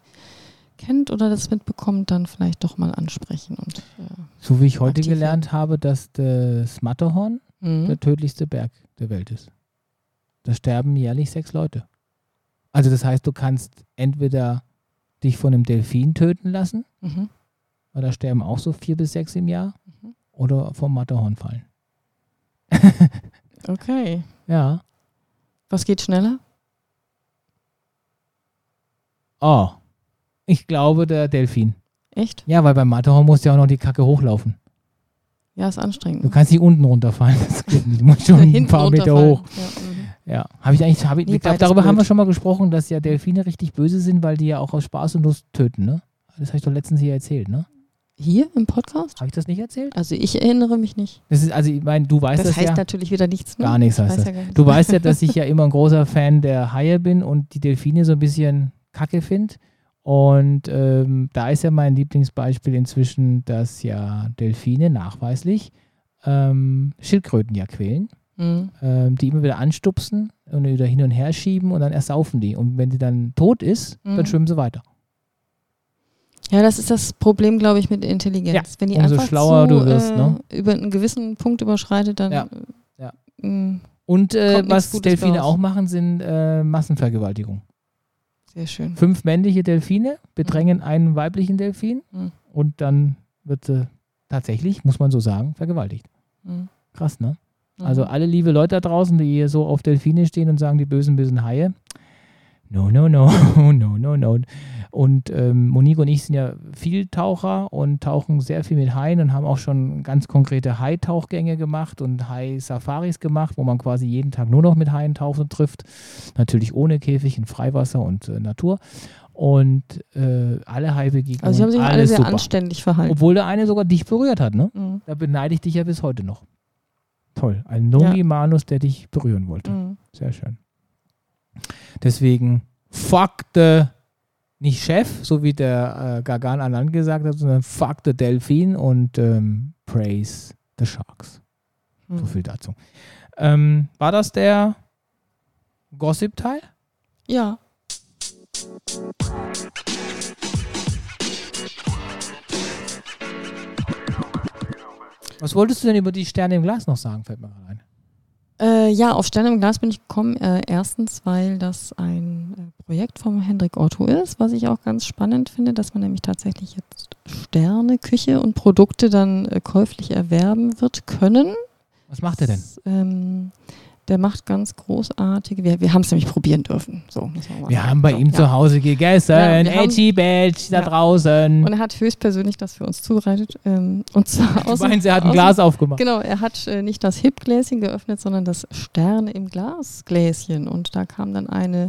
kennt oder das mitbekommt, dann vielleicht doch mal ansprechen. Und, äh, so wie ich heute gelernt habe, dass das Matterhorn mhm. der tödlichste Berg der Welt ist. Da sterben jährlich sechs Leute. Also das heißt, du kannst entweder dich von einem Delfin töten lassen, mhm. weil da sterben auch so vier bis sechs im Jahr. Oder vom Matterhorn fallen. okay. Ja. Was geht schneller? Oh, ich glaube der Delfin. Echt? Ja, weil beim Matterhorn musst du ja auch noch die Kacke hochlaufen. Ja, ist anstrengend. Du kannst nicht unten runterfallen. Das geht nicht. Du musst schon ein paar Meter hoch. Ja, mhm. ja. habe ich eigentlich, hab ich, nee, ich glaube, darüber blöd. haben wir schon mal gesprochen, dass ja Delfine richtig böse sind, weil die ja auch aus Spaß und Lust töten, ne? Das habe ich doch letztens hier erzählt, ne? Hier im Podcast? Habe ich das nicht erzählt? Also ich erinnere mich nicht. Das ist, also ich meine, du weißt das, das heißt ja, natürlich wieder nichts. Ne? Gar nichts heißt das. Ja gar Du weißt ja, dass ich ja immer ein großer Fan der Haie bin und die Delfine so ein bisschen kacke finde. Und ähm, da ist ja mein Lieblingsbeispiel inzwischen, dass ja Delfine nachweislich ähm, Schildkröten ja quälen, mhm. ähm, die immer wieder anstupsen und wieder hin und her schieben und dann ersaufen die. Und wenn die dann tot ist, mhm. dann schwimmen sie weiter. Ja, das ist das Problem, glaube ich, mit Intelligenz. Ja, wenn die umso einfach schlauer zu, du wirst, äh, ne? über einen gewissen Punkt überschreitet, dann. Ja. ja. Äh, und äh, was Delfine auch machen, sind äh, Massenvergewaltigung. Sehr schön. Fünf männliche Delfine bedrängen mhm. einen weiblichen Delfin mhm. und dann wird sie tatsächlich, muss man so sagen, vergewaltigt. Mhm. Krass, ne? Mhm. Also alle liebe Leute da draußen, die hier so auf Delfine stehen und sagen, die bösen, bösen Haie. No, no, no, no, no, no. Und ähm, Monique und ich sind ja Vieltaucher und tauchen sehr viel mit Haien und haben auch schon ganz konkrete Haitauchgänge gemacht und Hai-Safaris gemacht, wo man quasi jeden Tag nur noch mit Haien taucht und trifft. Natürlich ohne Käfig in Freiwasser und äh, Natur. Und äh, alle Haibegegnungen. Also, sie haben sich alle sehr super. anständig verhalten. Obwohl der eine sogar dich berührt hat, ne? Mhm. Da beneide ich dich ja bis heute noch. Toll. Ein Nongi-Manus, der dich berühren wollte. Mhm. Sehr schön. Deswegen, fuck the nicht Chef, so wie der äh, Gagan Anand gesagt hat, sondern fuck the Delfin und ähm, praise the Sharks. Mhm. So viel dazu. Ähm, war das der Gossip-Teil? Ja. Was wolltest du denn über die Sterne im Glas noch sagen, fällt mir gerade ein. Äh, ja, auf Sterne im Glas bin ich gekommen. Äh, erstens, weil das ein äh, Projekt vom Hendrik Otto ist, was ich auch ganz spannend finde, dass man nämlich tatsächlich jetzt Sterne, Küche und Produkte dann äh, käuflich erwerben wird können. Was macht er denn? Das, ähm, der macht ganz großartige. Wir, wir haben es nämlich probieren dürfen. So, wir sagen. haben bei so, ihm ja. zu Hause gegessen, ja, Edgy Badge da ja. draußen. Und er hat höchstpersönlich das für uns zubereitet. Ähm, und zwar aus. Meinst, er hat ein Glas aufgemacht? Genau, er hat äh, nicht das Hip-Gläschen geöffnet, sondern das Sterne im Glas-Gläschen. Und da kam dann eine,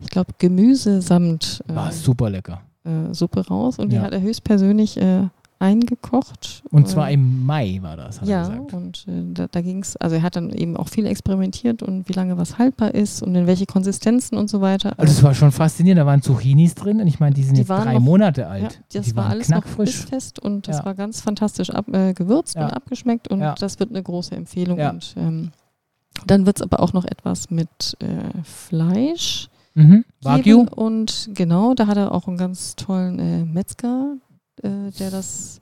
ich glaube, Gemüsesamt. Äh, War super lecker. Äh, Suppe raus. Und die hat er höchstpersönlich äh, eingekocht. Und zwar im Mai war das, hat ja, er gesagt. und äh, da, da ging es, also er hat dann eben auch viel experimentiert und wie lange was haltbar ist und in welche Konsistenzen und so weiter. Also es war schon faszinierend, da waren Zucchinis drin und ich meine, die sind die jetzt drei noch, Monate alt. Ja, das die war alles knackfrisch. noch fest und das ja. war ganz fantastisch ab, äh, gewürzt ja. und abgeschmeckt und das wird eine große Empfehlung. Und ähm, dann wird es aber auch noch etwas mit äh, Fleisch. Mhm. Wagyu. Und genau, da hat er auch einen ganz tollen äh, Metzger, äh, der das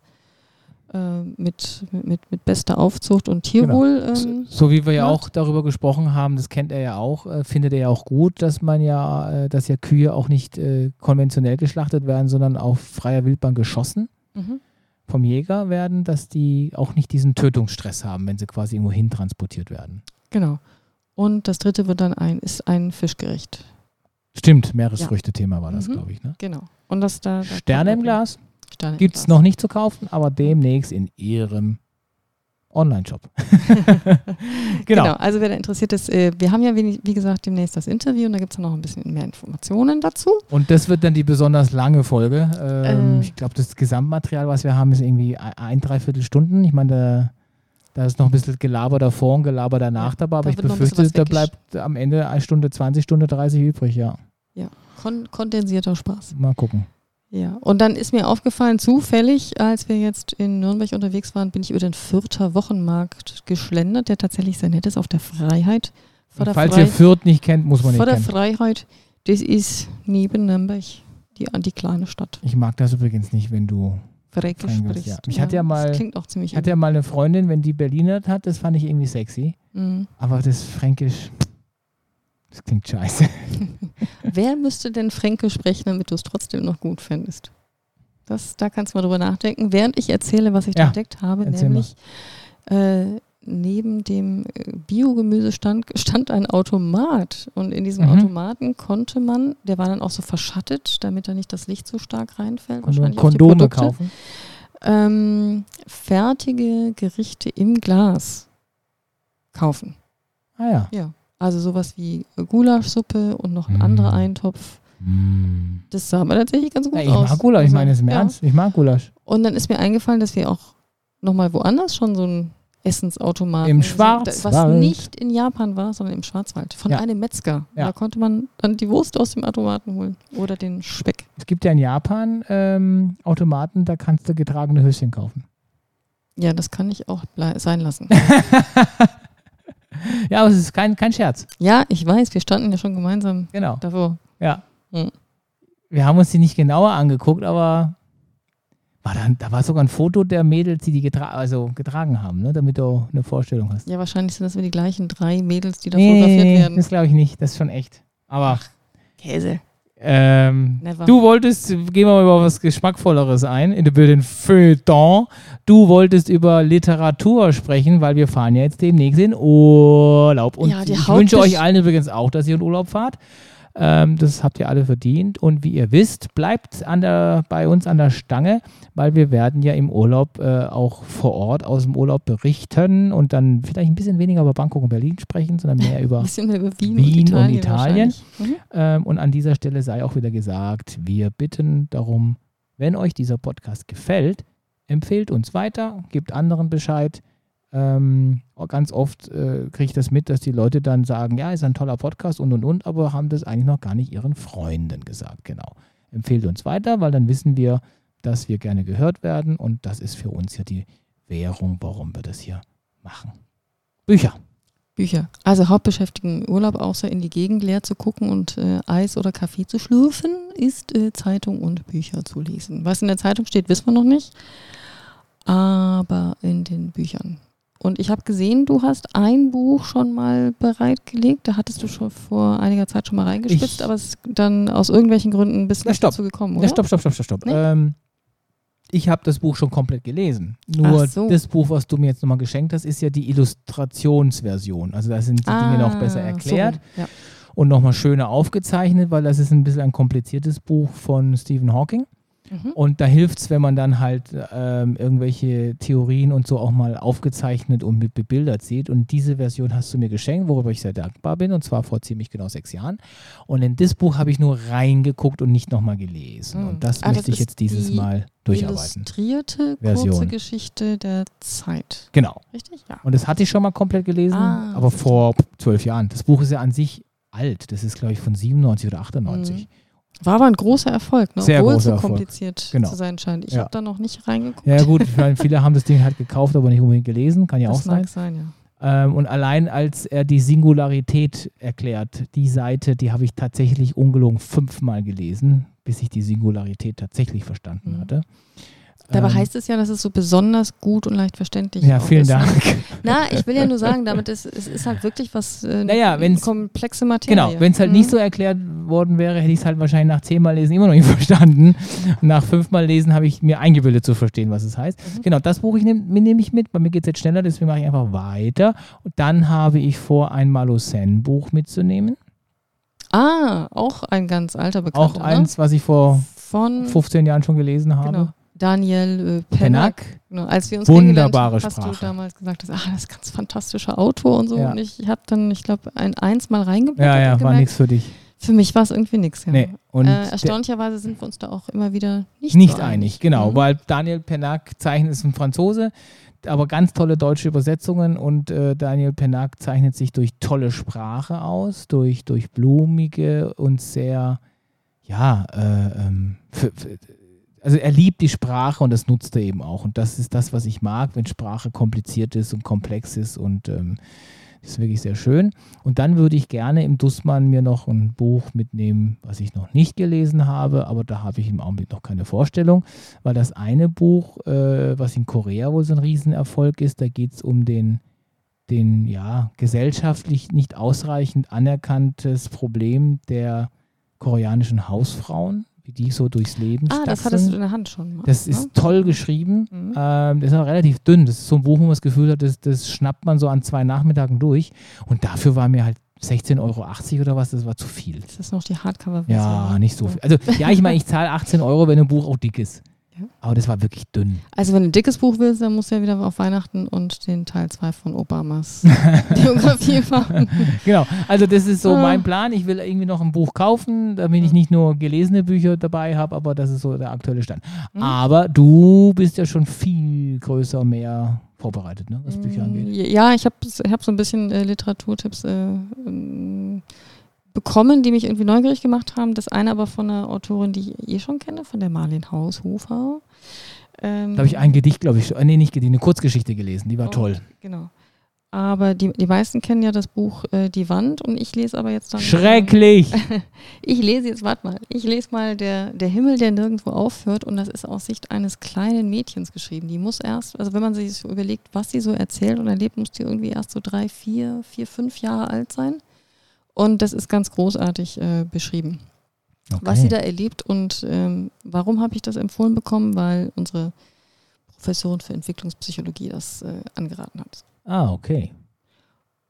äh, mit, mit, mit bester Aufzucht und Tierwohl. Genau. Ähm, so, so, wie wir ja auch darüber gesprochen haben, das kennt er ja auch, äh, findet er ja auch gut, dass man ja, äh, dass ja Kühe auch nicht äh, konventionell geschlachtet werden, sondern auf freier Wildbahn geschossen. Mhm. vom Jäger werden, dass die auch nicht diesen Tötungsstress haben, wenn sie quasi irgendwo hin transportiert werden. Genau. Und das dritte wird dann ein, ist ein Fischgericht. Stimmt, Meeresfrüchte-Thema war das, mhm. glaube ich. Ne? Genau. Und das da, da Sterne im Glas? Gibt es noch nicht zu kaufen, aber demnächst in Ihrem Online-Shop. genau. genau. Also wer da interessiert ist, äh, wir haben ja wie, wie, gesagt demnächst das Interview und da gibt es noch ein bisschen mehr Informationen dazu. Und das wird dann die besonders lange Folge. Ähm, äh. Ich glaube, das Gesamtmaterial, was wir haben, ist irgendwie ein, dreiviertel Stunden. Ich meine, da, da, ist noch ein bisschen Gelaber davor und Gelaber danach ja, dabei, aber da ich befürchte, da bleibt am Ende eine Stunde 20, Stunde 30 übrig, ja. Ja, Kon kondensierter Spaß. Mal gucken. Ja, und dann ist mir aufgefallen, zufällig, als wir jetzt in Nürnberg unterwegs waren, bin ich über den Fürther Wochenmarkt geschlendert, der tatsächlich sehr nett ist, auf der Freiheit. Vor der falls Freiheit, ihr Fürth nicht kennt, muss man nicht Vor der kennen. Freiheit, das ist neben Nürnberg, die, die kleine Stadt. Ich mag das übrigens nicht, wenn du Fränkisch sprichst. Ja. Ich hatte ja mal, klingt auch ziemlich hatte ja mal eine Freundin, wenn die Berliner hat, das fand ich irgendwie sexy. Mhm. Aber das Fränkisch, Das klingt scheiße. Wer müsste denn Fränkisch sprechen, damit du es trotzdem noch gut fändest? Das, da kannst du mal drüber nachdenken, während ich erzähle, was ich ja, da entdeckt habe, nämlich äh, neben dem äh, Biogemüsestand stand ein Automat und in diesem mhm. Automaten konnte man, der war dann auch so verschattet, damit da nicht das Licht so stark reinfällt. Konnte wahrscheinlich Kondome kaufen. Ähm, fertige Gerichte im Glas kaufen. Ah ja. Ja. Also sowas wie Gulaschsuppe und noch ein mm. anderer Eintopf. Mm. Das sah aber tatsächlich ganz gut ja, ich aus. Ich mag Gulasch, also, ich meine es im ja. Ernst. Ich mag Gulasch. Und dann ist mir eingefallen, dass wir auch nochmal woanders schon so ein Essensautomaten. Im Schwarzwald. Was nicht in Japan war, sondern im Schwarzwald. Von ja. einem Metzger. Ja. Da konnte man dann die Wurst aus dem Automaten holen. Oder den Speck. Es gibt ja in Japan ähm, Automaten, da kannst du getragene Höschen kaufen. Ja, das kann ich auch sein lassen. ja, aber es ist kein, kein Scherz. Ja, ich weiß, wir standen ja schon gemeinsam genau. davor. Ja. Hm. Wir haben uns die nicht genauer angeguckt, aber war dann, da war sogar ein Foto der Mädels, die die getra also getragen haben, ne? damit du eine Vorstellung hast. Ja, wahrscheinlich sind das die gleichen drei Mädels, die da fotografiert werden. Das glaube ich nicht, das ist schon echt. Aber. Ach, Käse. Ähm, du wolltest, gehen wir mal über was Geschmackvolleres ein, über den Feuilleton. Du wolltest über Literatur sprechen, weil wir fahren ja jetzt demnächst in Urlaub. Und ja, ich wünsche euch allen übrigens auch, dass ihr in Urlaub fahrt. Ähm, das habt ihr alle verdient. Und wie ihr wisst, bleibt an der, bei uns an der Stange, weil wir werden ja im Urlaub äh, auch vor Ort aus dem Urlaub berichten und dann vielleicht ein bisschen weniger über Bangkok und Berlin sprechen, sondern mehr über, mehr über Wien, Wien, und Italien. Und, Italien. Mhm. Ähm, und an dieser Stelle sei auch wieder gesagt, wir bitten darum, wenn euch dieser Podcast gefällt, empfehlt uns weiter, gebt anderen Bescheid. Ähm, ganz oft äh, kriege ich das mit, dass die Leute dann sagen, ja, ist ein toller Podcast und und und, aber haben das eigentlich noch gar nicht ihren Freunden gesagt. Genau. Empfehlt uns weiter, weil dann wissen wir, dass wir gerne gehört werden und das ist für uns ja die Währung, warum wir das hier machen. Bücher. Bücher. Also Hauptbeschäftigung Urlaub, außer in die Gegend leer zu gucken und äh, Eis oder Kaffee zu schlürfen, ist äh, Zeitung und Bücher zu lesen. Was in der Zeitung steht, wissen wir noch nicht, aber in den Büchern. Und ich habe gesehen, du hast ein Buch schon mal bereitgelegt. Da hattest du schon vor einiger Zeit schon mal reingespitzt, ich aber es ist dann aus irgendwelchen Gründen bist du nicht dazu gekommen, oder? Ja, stopp, stopp, stopp, stopp, stopp. Nee? Ähm, ich habe das Buch schon komplett gelesen. Nur so. das Buch, was du mir jetzt nochmal geschenkt hast, ist ja die Illustrationsversion. Also da sind die ah, Dinge noch besser erklärt so, ja. und nochmal schöner aufgezeichnet, weil das ist ein bisschen ein kompliziertes Buch von Stephen Hawking. Mhm. Und da hilft es, wenn man dann halt ähm, irgendwelche Theorien und so auch mal aufgezeichnet und mit bebildert sieht. Und diese Version hast du mir geschenkt, worüber ich sehr dankbar bin, und zwar vor ziemlich genau sechs Jahren. Und in das Buch habe ich nur reingeguckt und nicht nochmal gelesen. Mhm. Und das ah, möchte das ich jetzt dieses die Mal durcharbeiten. Illustrierte Version. kurze Geschichte der Zeit. Genau. Richtig? Ja. Und das hatte ich schon mal komplett gelesen, ah, aber vor zwölf Jahren. Das Buch ist ja an sich alt. Das ist, glaube ich, von 97 oder 98. Mhm. War aber ein großer Erfolg, ne? Sehr obwohl es so Erfolg. kompliziert genau. zu sein scheint. Ich ja. habe da noch nicht reingeguckt. Ja gut, viele haben das Ding halt gekauft, aber nicht unbedingt gelesen, kann ja das auch sein. Mag sein ja. Ähm, und allein als er die Singularität erklärt, die Seite, die habe ich tatsächlich ungelogen fünfmal gelesen, bis ich die Singularität tatsächlich verstanden mhm. hatte. Dabei ähm, heißt es ja, dass es so besonders gut und leicht verständlich ist. Ja, vielen ist. Dank. Na, ich will ja nur sagen, damit ist es ist halt wirklich was äh, naja, komplexe Materie. Genau, wenn es halt mhm. nicht so erklärt worden wäre, hätte ich es halt wahrscheinlich nach zehnmal Lesen immer noch nicht verstanden. nach fünfmal Lesen habe ich mir eingebildet zu verstehen, was es heißt. Mhm. Genau, das Buch nehm, nehme ich mit. Bei mir geht es jetzt schneller, deswegen mache ich einfach weiter. Und dann habe ich vor, ein Malocène-Buch mitzunehmen. Ah, auch ein ganz alter Bekannter. Auch eins, was ich vor Von 15 Jahren schon gelesen habe. Genau. Daniel äh, Pennack. Genau, als wir uns Wunderbare hast Sprache. du damals gesagt, dass, ah, das ist ein ganz fantastischer Autor und so. Ja. Und ich habe dann, ich glaube, ein Eins mal reingeblättert. Ja, ja, war nichts für dich. Für mich war es irgendwie nichts. Ja. Nee. Und äh, erstaunlicherweise sind wir uns da auch immer wieder nicht, nicht so einig. einig. Genau, mhm. weil Daniel Pennack zeichnet, ist ein Franzose, aber ganz tolle deutsche Übersetzungen und äh, Daniel Pennack zeichnet sich durch tolle Sprache aus, durch, durch blumige und sehr, ja, äh, ähm, für, für, also er liebt die Sprache und das nutzt er eben auch. Und das ist das, was ich mag, wenn Sprache kompliziert ist und komplex ist und ähm, das ist wirklich sehr schön. Und dann würde ich gerne im Dussmann mir noch ein Buch mitnehmen, was ich noch nicht gelesen habe, aber da habe ich im Augenblick noch keine Vorstellung, weil das eine Buch, äh, was in Korea wohl so ein Riesenerfolg ist, da geht es um den den ja gesellschaftlich nicht ausreichend anerkanntes Problem der koreanischen Hausfrauen, wie die so durchs Leben Ah, das hattest du in der Hand schon. Mal, das ist ne? toll geschrieben. Mhm. Ähm, das ist aber relativ dünn. Das ist so ein Buch, wo man das Gefühl hat, das, das schnappt man so an zwei Nachmittagen durch. Und dafür war mir halt 16,80 Euro oder was, das war zu viel. Ist das noch die Hardcover-Version? Ja, nicht so viel. Also, ja, ich meine, ich zahle 18 Euro, wenn ein Buch auch dick ist. Aber das war wirklich dünn. Also wenn du ein dickes Buch willst, dann musst du ja wieder auf Weihnachten und den Teil 2 von Obamas Biografie machen. Genau, also das ist so ah. mein Plan. Ich will irgendwie noch ein Buch kaufen, damit ich nicht nur gelesene Bücher dabei habe, aber das ist so der aktuelle Stand. Mhm. Aber du bist ja schon viel größer, mehr vorbereitet, ne, was Bücher angeht. Ja, ich habe hab so ein bisschen äh, Literaturtipps äh, ähm, bekommen, die mich irgendwie neugierig gemacht haben. Das eine aber von einer Autorin, die ich eh schon kenne, von der Marlene Haushofer. Ähm, da habe ich ein Gedicht, glaube ich, nee, nicht Gedicht, eine Kurzgeschichte gelesen, die war oh, toll. Genau. Aber die, die meisten kennen ja das Buch äh, Die Wand und ich lese aber jetzt dann. Schrecklich! ich lese jetzt, warte mal, ich lese mal der, der Himmel, der nirgendwo aufhört und das ist aus Sicht eines kleinen Mädchens geschrieben. Die muss erst, also wenn man sich so überlegt, was sie so erzählt und erlebt, muss die irgendwie erst so drei, vier, vier, fünf Jahre alt sein. Und das ist ganz großartig äh, beschrieben, okay. was sie da erlebt. Und ähm, warum habe ich das empfohlen bekommen? Weil unsere Professorin für Entwicklungspsychologie das äh, angeraten hat. Ah, okay.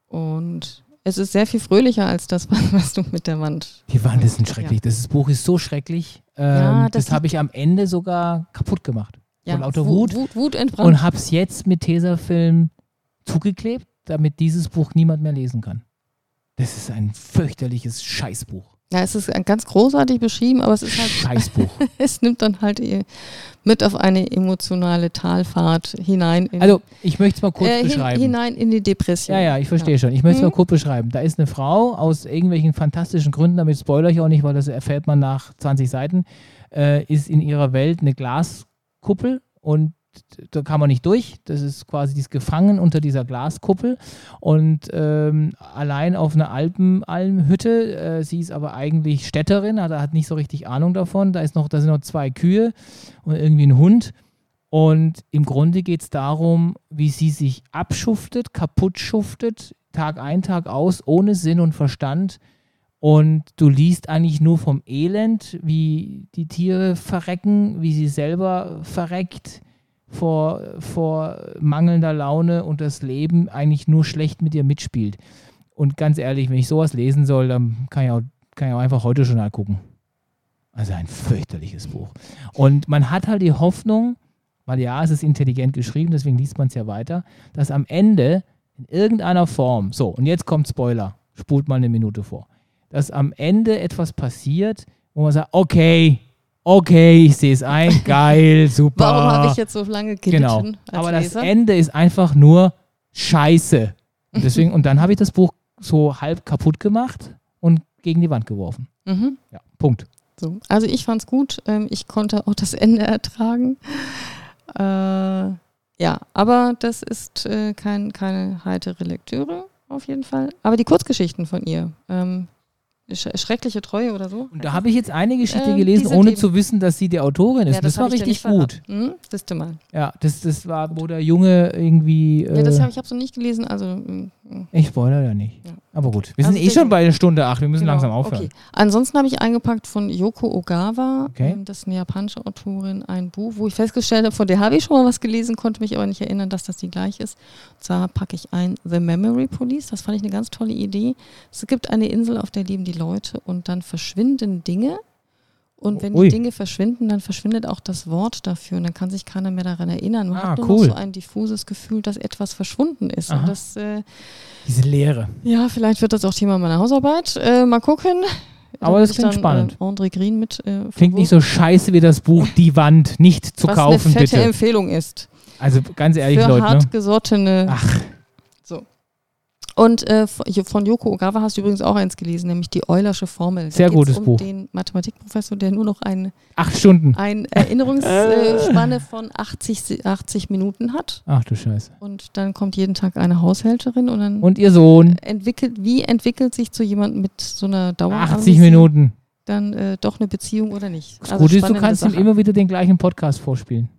Und es ist sehr viel fröhlicher als das, was du mit der Wand. Die Wand ist ein schrecklich. Ja. Das Buch ist so schrecklich. Ähm, ja, das, das habe ich am Ende sogar kaputt gemacht. Ja, Von lauter Wut. Wut, Wut entbrannt. Und habe es jetzt mit Tesafilm zugeklebt, damit dieses Buch niemand mehr lesen kann. Das ist ein fürchterliches Scheißbuch. Ja, es ist ganz großartig beschrieben, aber es ist halt. Scheißbuch. es nimmt dann halt mit auf eine emotionale Talfahrt hinein. also, ich möchte es mal kurz äh, beschreiben. Hinein in die Depression. Ja, ja, ich verstehe ja. schon. Ich möchte es mhm. mal kurz beschreiben. Da ist eine Frau aus irgendwelchen fantastischen Gründen, damit spoilere ich auch nicht, weil das erfährt man nach 20 Seiten, äh, ist in ihrer Welt eine Glaskuppel und da kann man nicht durch. Das ist quasi dieses Gefangen unter dieser Glaskuppel. Und ähm, allein auf einer Alpenalmhütte, äh, sie ist aber eigentlich Städterin, hat, hat nicht so richtig Ahnung davon. Da, ist noch, da sind noch zwei Kühe und irgendwie ein Hund. Und im Grunde geht es darum, wie sie sich abschuftet, kaputt schuftet, Tag ein, Tag aus, ohne Sinn und Verstand. Und du liest eigentlich nur vom Elend, wie die Tiere verrecken, wie sie selber verreckt, vor, vor mangelnder Laune und das Leben eigentlich nur schlecht mit dir mitspielt. Und ganz ehrlich, wenn ich sowas lesen soll, dann kann ich auch, kann ich auch einfach heute Journal gucken. Also ein fürchterliches Buch. Und man hat halt die Hoffnung, weil ja, es ist intelligent geschrieben, deswegen liest man es ja weiter, dass am Ende in irgendeiner Form, so, und jetzt kommt Spoiler, spult mal eine Minute vor, dass am Ende etwas passiert, wo man sagt, okay, okay, ich sehe es ein, geil, super. Warum habe ich jetzt so lange gelitten Genau. Aber Leser? das Ende ist einfach nur scheiße. Und, deswegen, und dann habe ich das Buch so halb kaputt gemacht und gegen die Wand geworfen. Mhm. Ja, Punkt. So. Also ich fand es gut. Ähm, ich konnte auch das Ende ertragen. Äh, ja, aber das ist äh, kein, keine heitere Lektüre auf jeden Fall. Aber die Kurzgeschichten von ihr, ähm, Schreckliche Treue oder so. Und da habe ich jetzt eine Geschichte äh, gelesen, ohne zu wissen, dass sie die Autorin ist. Ja, das, das war richtig gut. Hm? Das mal. Ja, das, das war, wo der Junge irgendwie. Äh, ja, das habe ich habe so nicht gelesen. Also, hm, hm. Ich spoilere ja nicht. Ja. Aber gut, wir also sind eh schon bei der Stunde 8, wir müssen genau. langsam aufhören. Okay. Ansonsten habe ich eingepackt von Yoko Ogawa, okay. Ähm, das ist eine japanische Autorin, ein Buch, wo ich festgestellt habe, von der habe ich schon mal was gelesen, konnte mich aber nicht erinnern, dass das die gleich ist. Und zwar packe ich ein The Memory Police, das fand ich eine ganz tolle Idee. Es gibt eine Insel, auf der leben die Leute und dann verschwinden Dinge und wenn Ui. die Dinge verschwinden, dann verschwindet auch das Wort dafür und dann kann sich keiner mehr daran erinnern. Man ah, hat nur cool. noch so ein diffuses Gefühl, dass etwas verschwunden ist. Und das, äh, Diese Leere. Ja, vielleicht wird das auch Thema meiner Hausarbeit. Äh, mal gucken. Aber das klingt dann, spannend. Äh, André Green mit. Äh, klingt nicht so scheiße wie das Buch Die Wand, nicht zu Was kaufen, eine fette bitte. Empfehlung ist. Also ganz ehrlich, Für Leute. Ne? hartgesottene. Ach. Und äh, von Yoko Ogawa hast du übrigens auch eins gelesen, nämlich die Eulersche Formel. Sehr gutes um Buch. den Mathematikprofessor, der nur noch ein, Acht Stunden. eine Erinnerungsspanne von 80, 80 Minuten hat. Ach du Scheiße. Und dann kommt jeden Tag eine Haushälterin und dann. Und ihr Sohn. Entwickelt, wie entwickelt sich zu jemandem mit so einer Dauer? 80 Minuten. Dann äh, doch eine Beziehung oder nicht? Das also Gute ist, du kannst ihm immer wieder den gleichen Podcast vorspielen.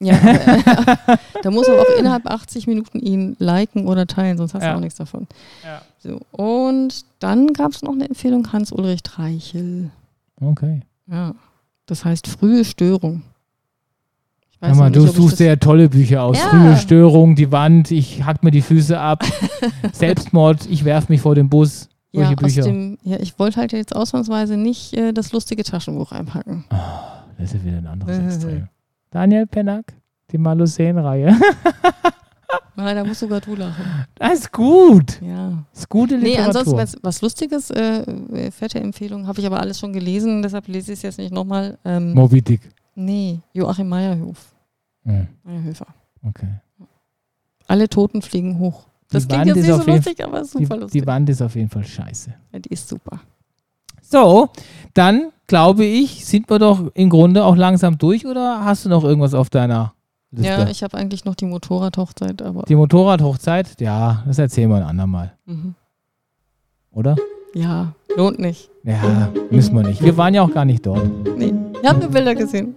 Ja, da muss aber auch innerhalb 80 Minuten ihn liken oder teilen, sonst hast ja. du auch nichts davon. Ja. So, und dann gab es noch eine Empfehlung, Hans-Ulrich Treichel. Okay. Ja, das heißt frühe Störung. Weiß mal, du suchst sehr tolle Bücher aus. Ja. Frühe Störung, die Wand, ich hack mir die Füße ab. Selbstmord, ich werf mich vor den Bus. Solche ja, Bücher. Dem, ja, ich wollte halt jetzt ausnahmsweise nicht äh, das lustige Taschenbuch einpacken. Oh, das ist ja wieder ein anderes Extrem. Daniel Pennack, die Maluseen-Reihe. Nein, da musst sogar du lachen. Das ist gut. Ja. Das ist gute Literatur. Nee, ansonsten was, was Lustiges, äh, fette Empfehlung, habe ich aber alles schon gelesen, deshalb lese ich es jetzt nicht nochmal. Ähm, Moby Dick. Nee, Joachim Meyerhof. Mhm. Meyerhöfer. Okay. Alle Toten fliegen hoch. Das die klingt Wand jetzt nicht so lustig, aber super die, lustig. Die Wand ist auf jeden Fall scheiße. Ja, die ist super. So, dann glaube ich, sind wir doch im Grunde auch langsam durch oder hast du noch irgendwas auf deiner Liste? Ja, ich habe eigentlich noch die Motorradhochzeit, aber. Die Motorradhochzeit? Ja, das erzählen wir ein andermal. Mhm. Oder? Ja, lohnt nicht. Ja, müssen wir nicht. Wir waren ja auch gar nicht dort. Nee, ihr habt nur Bilder gesehen.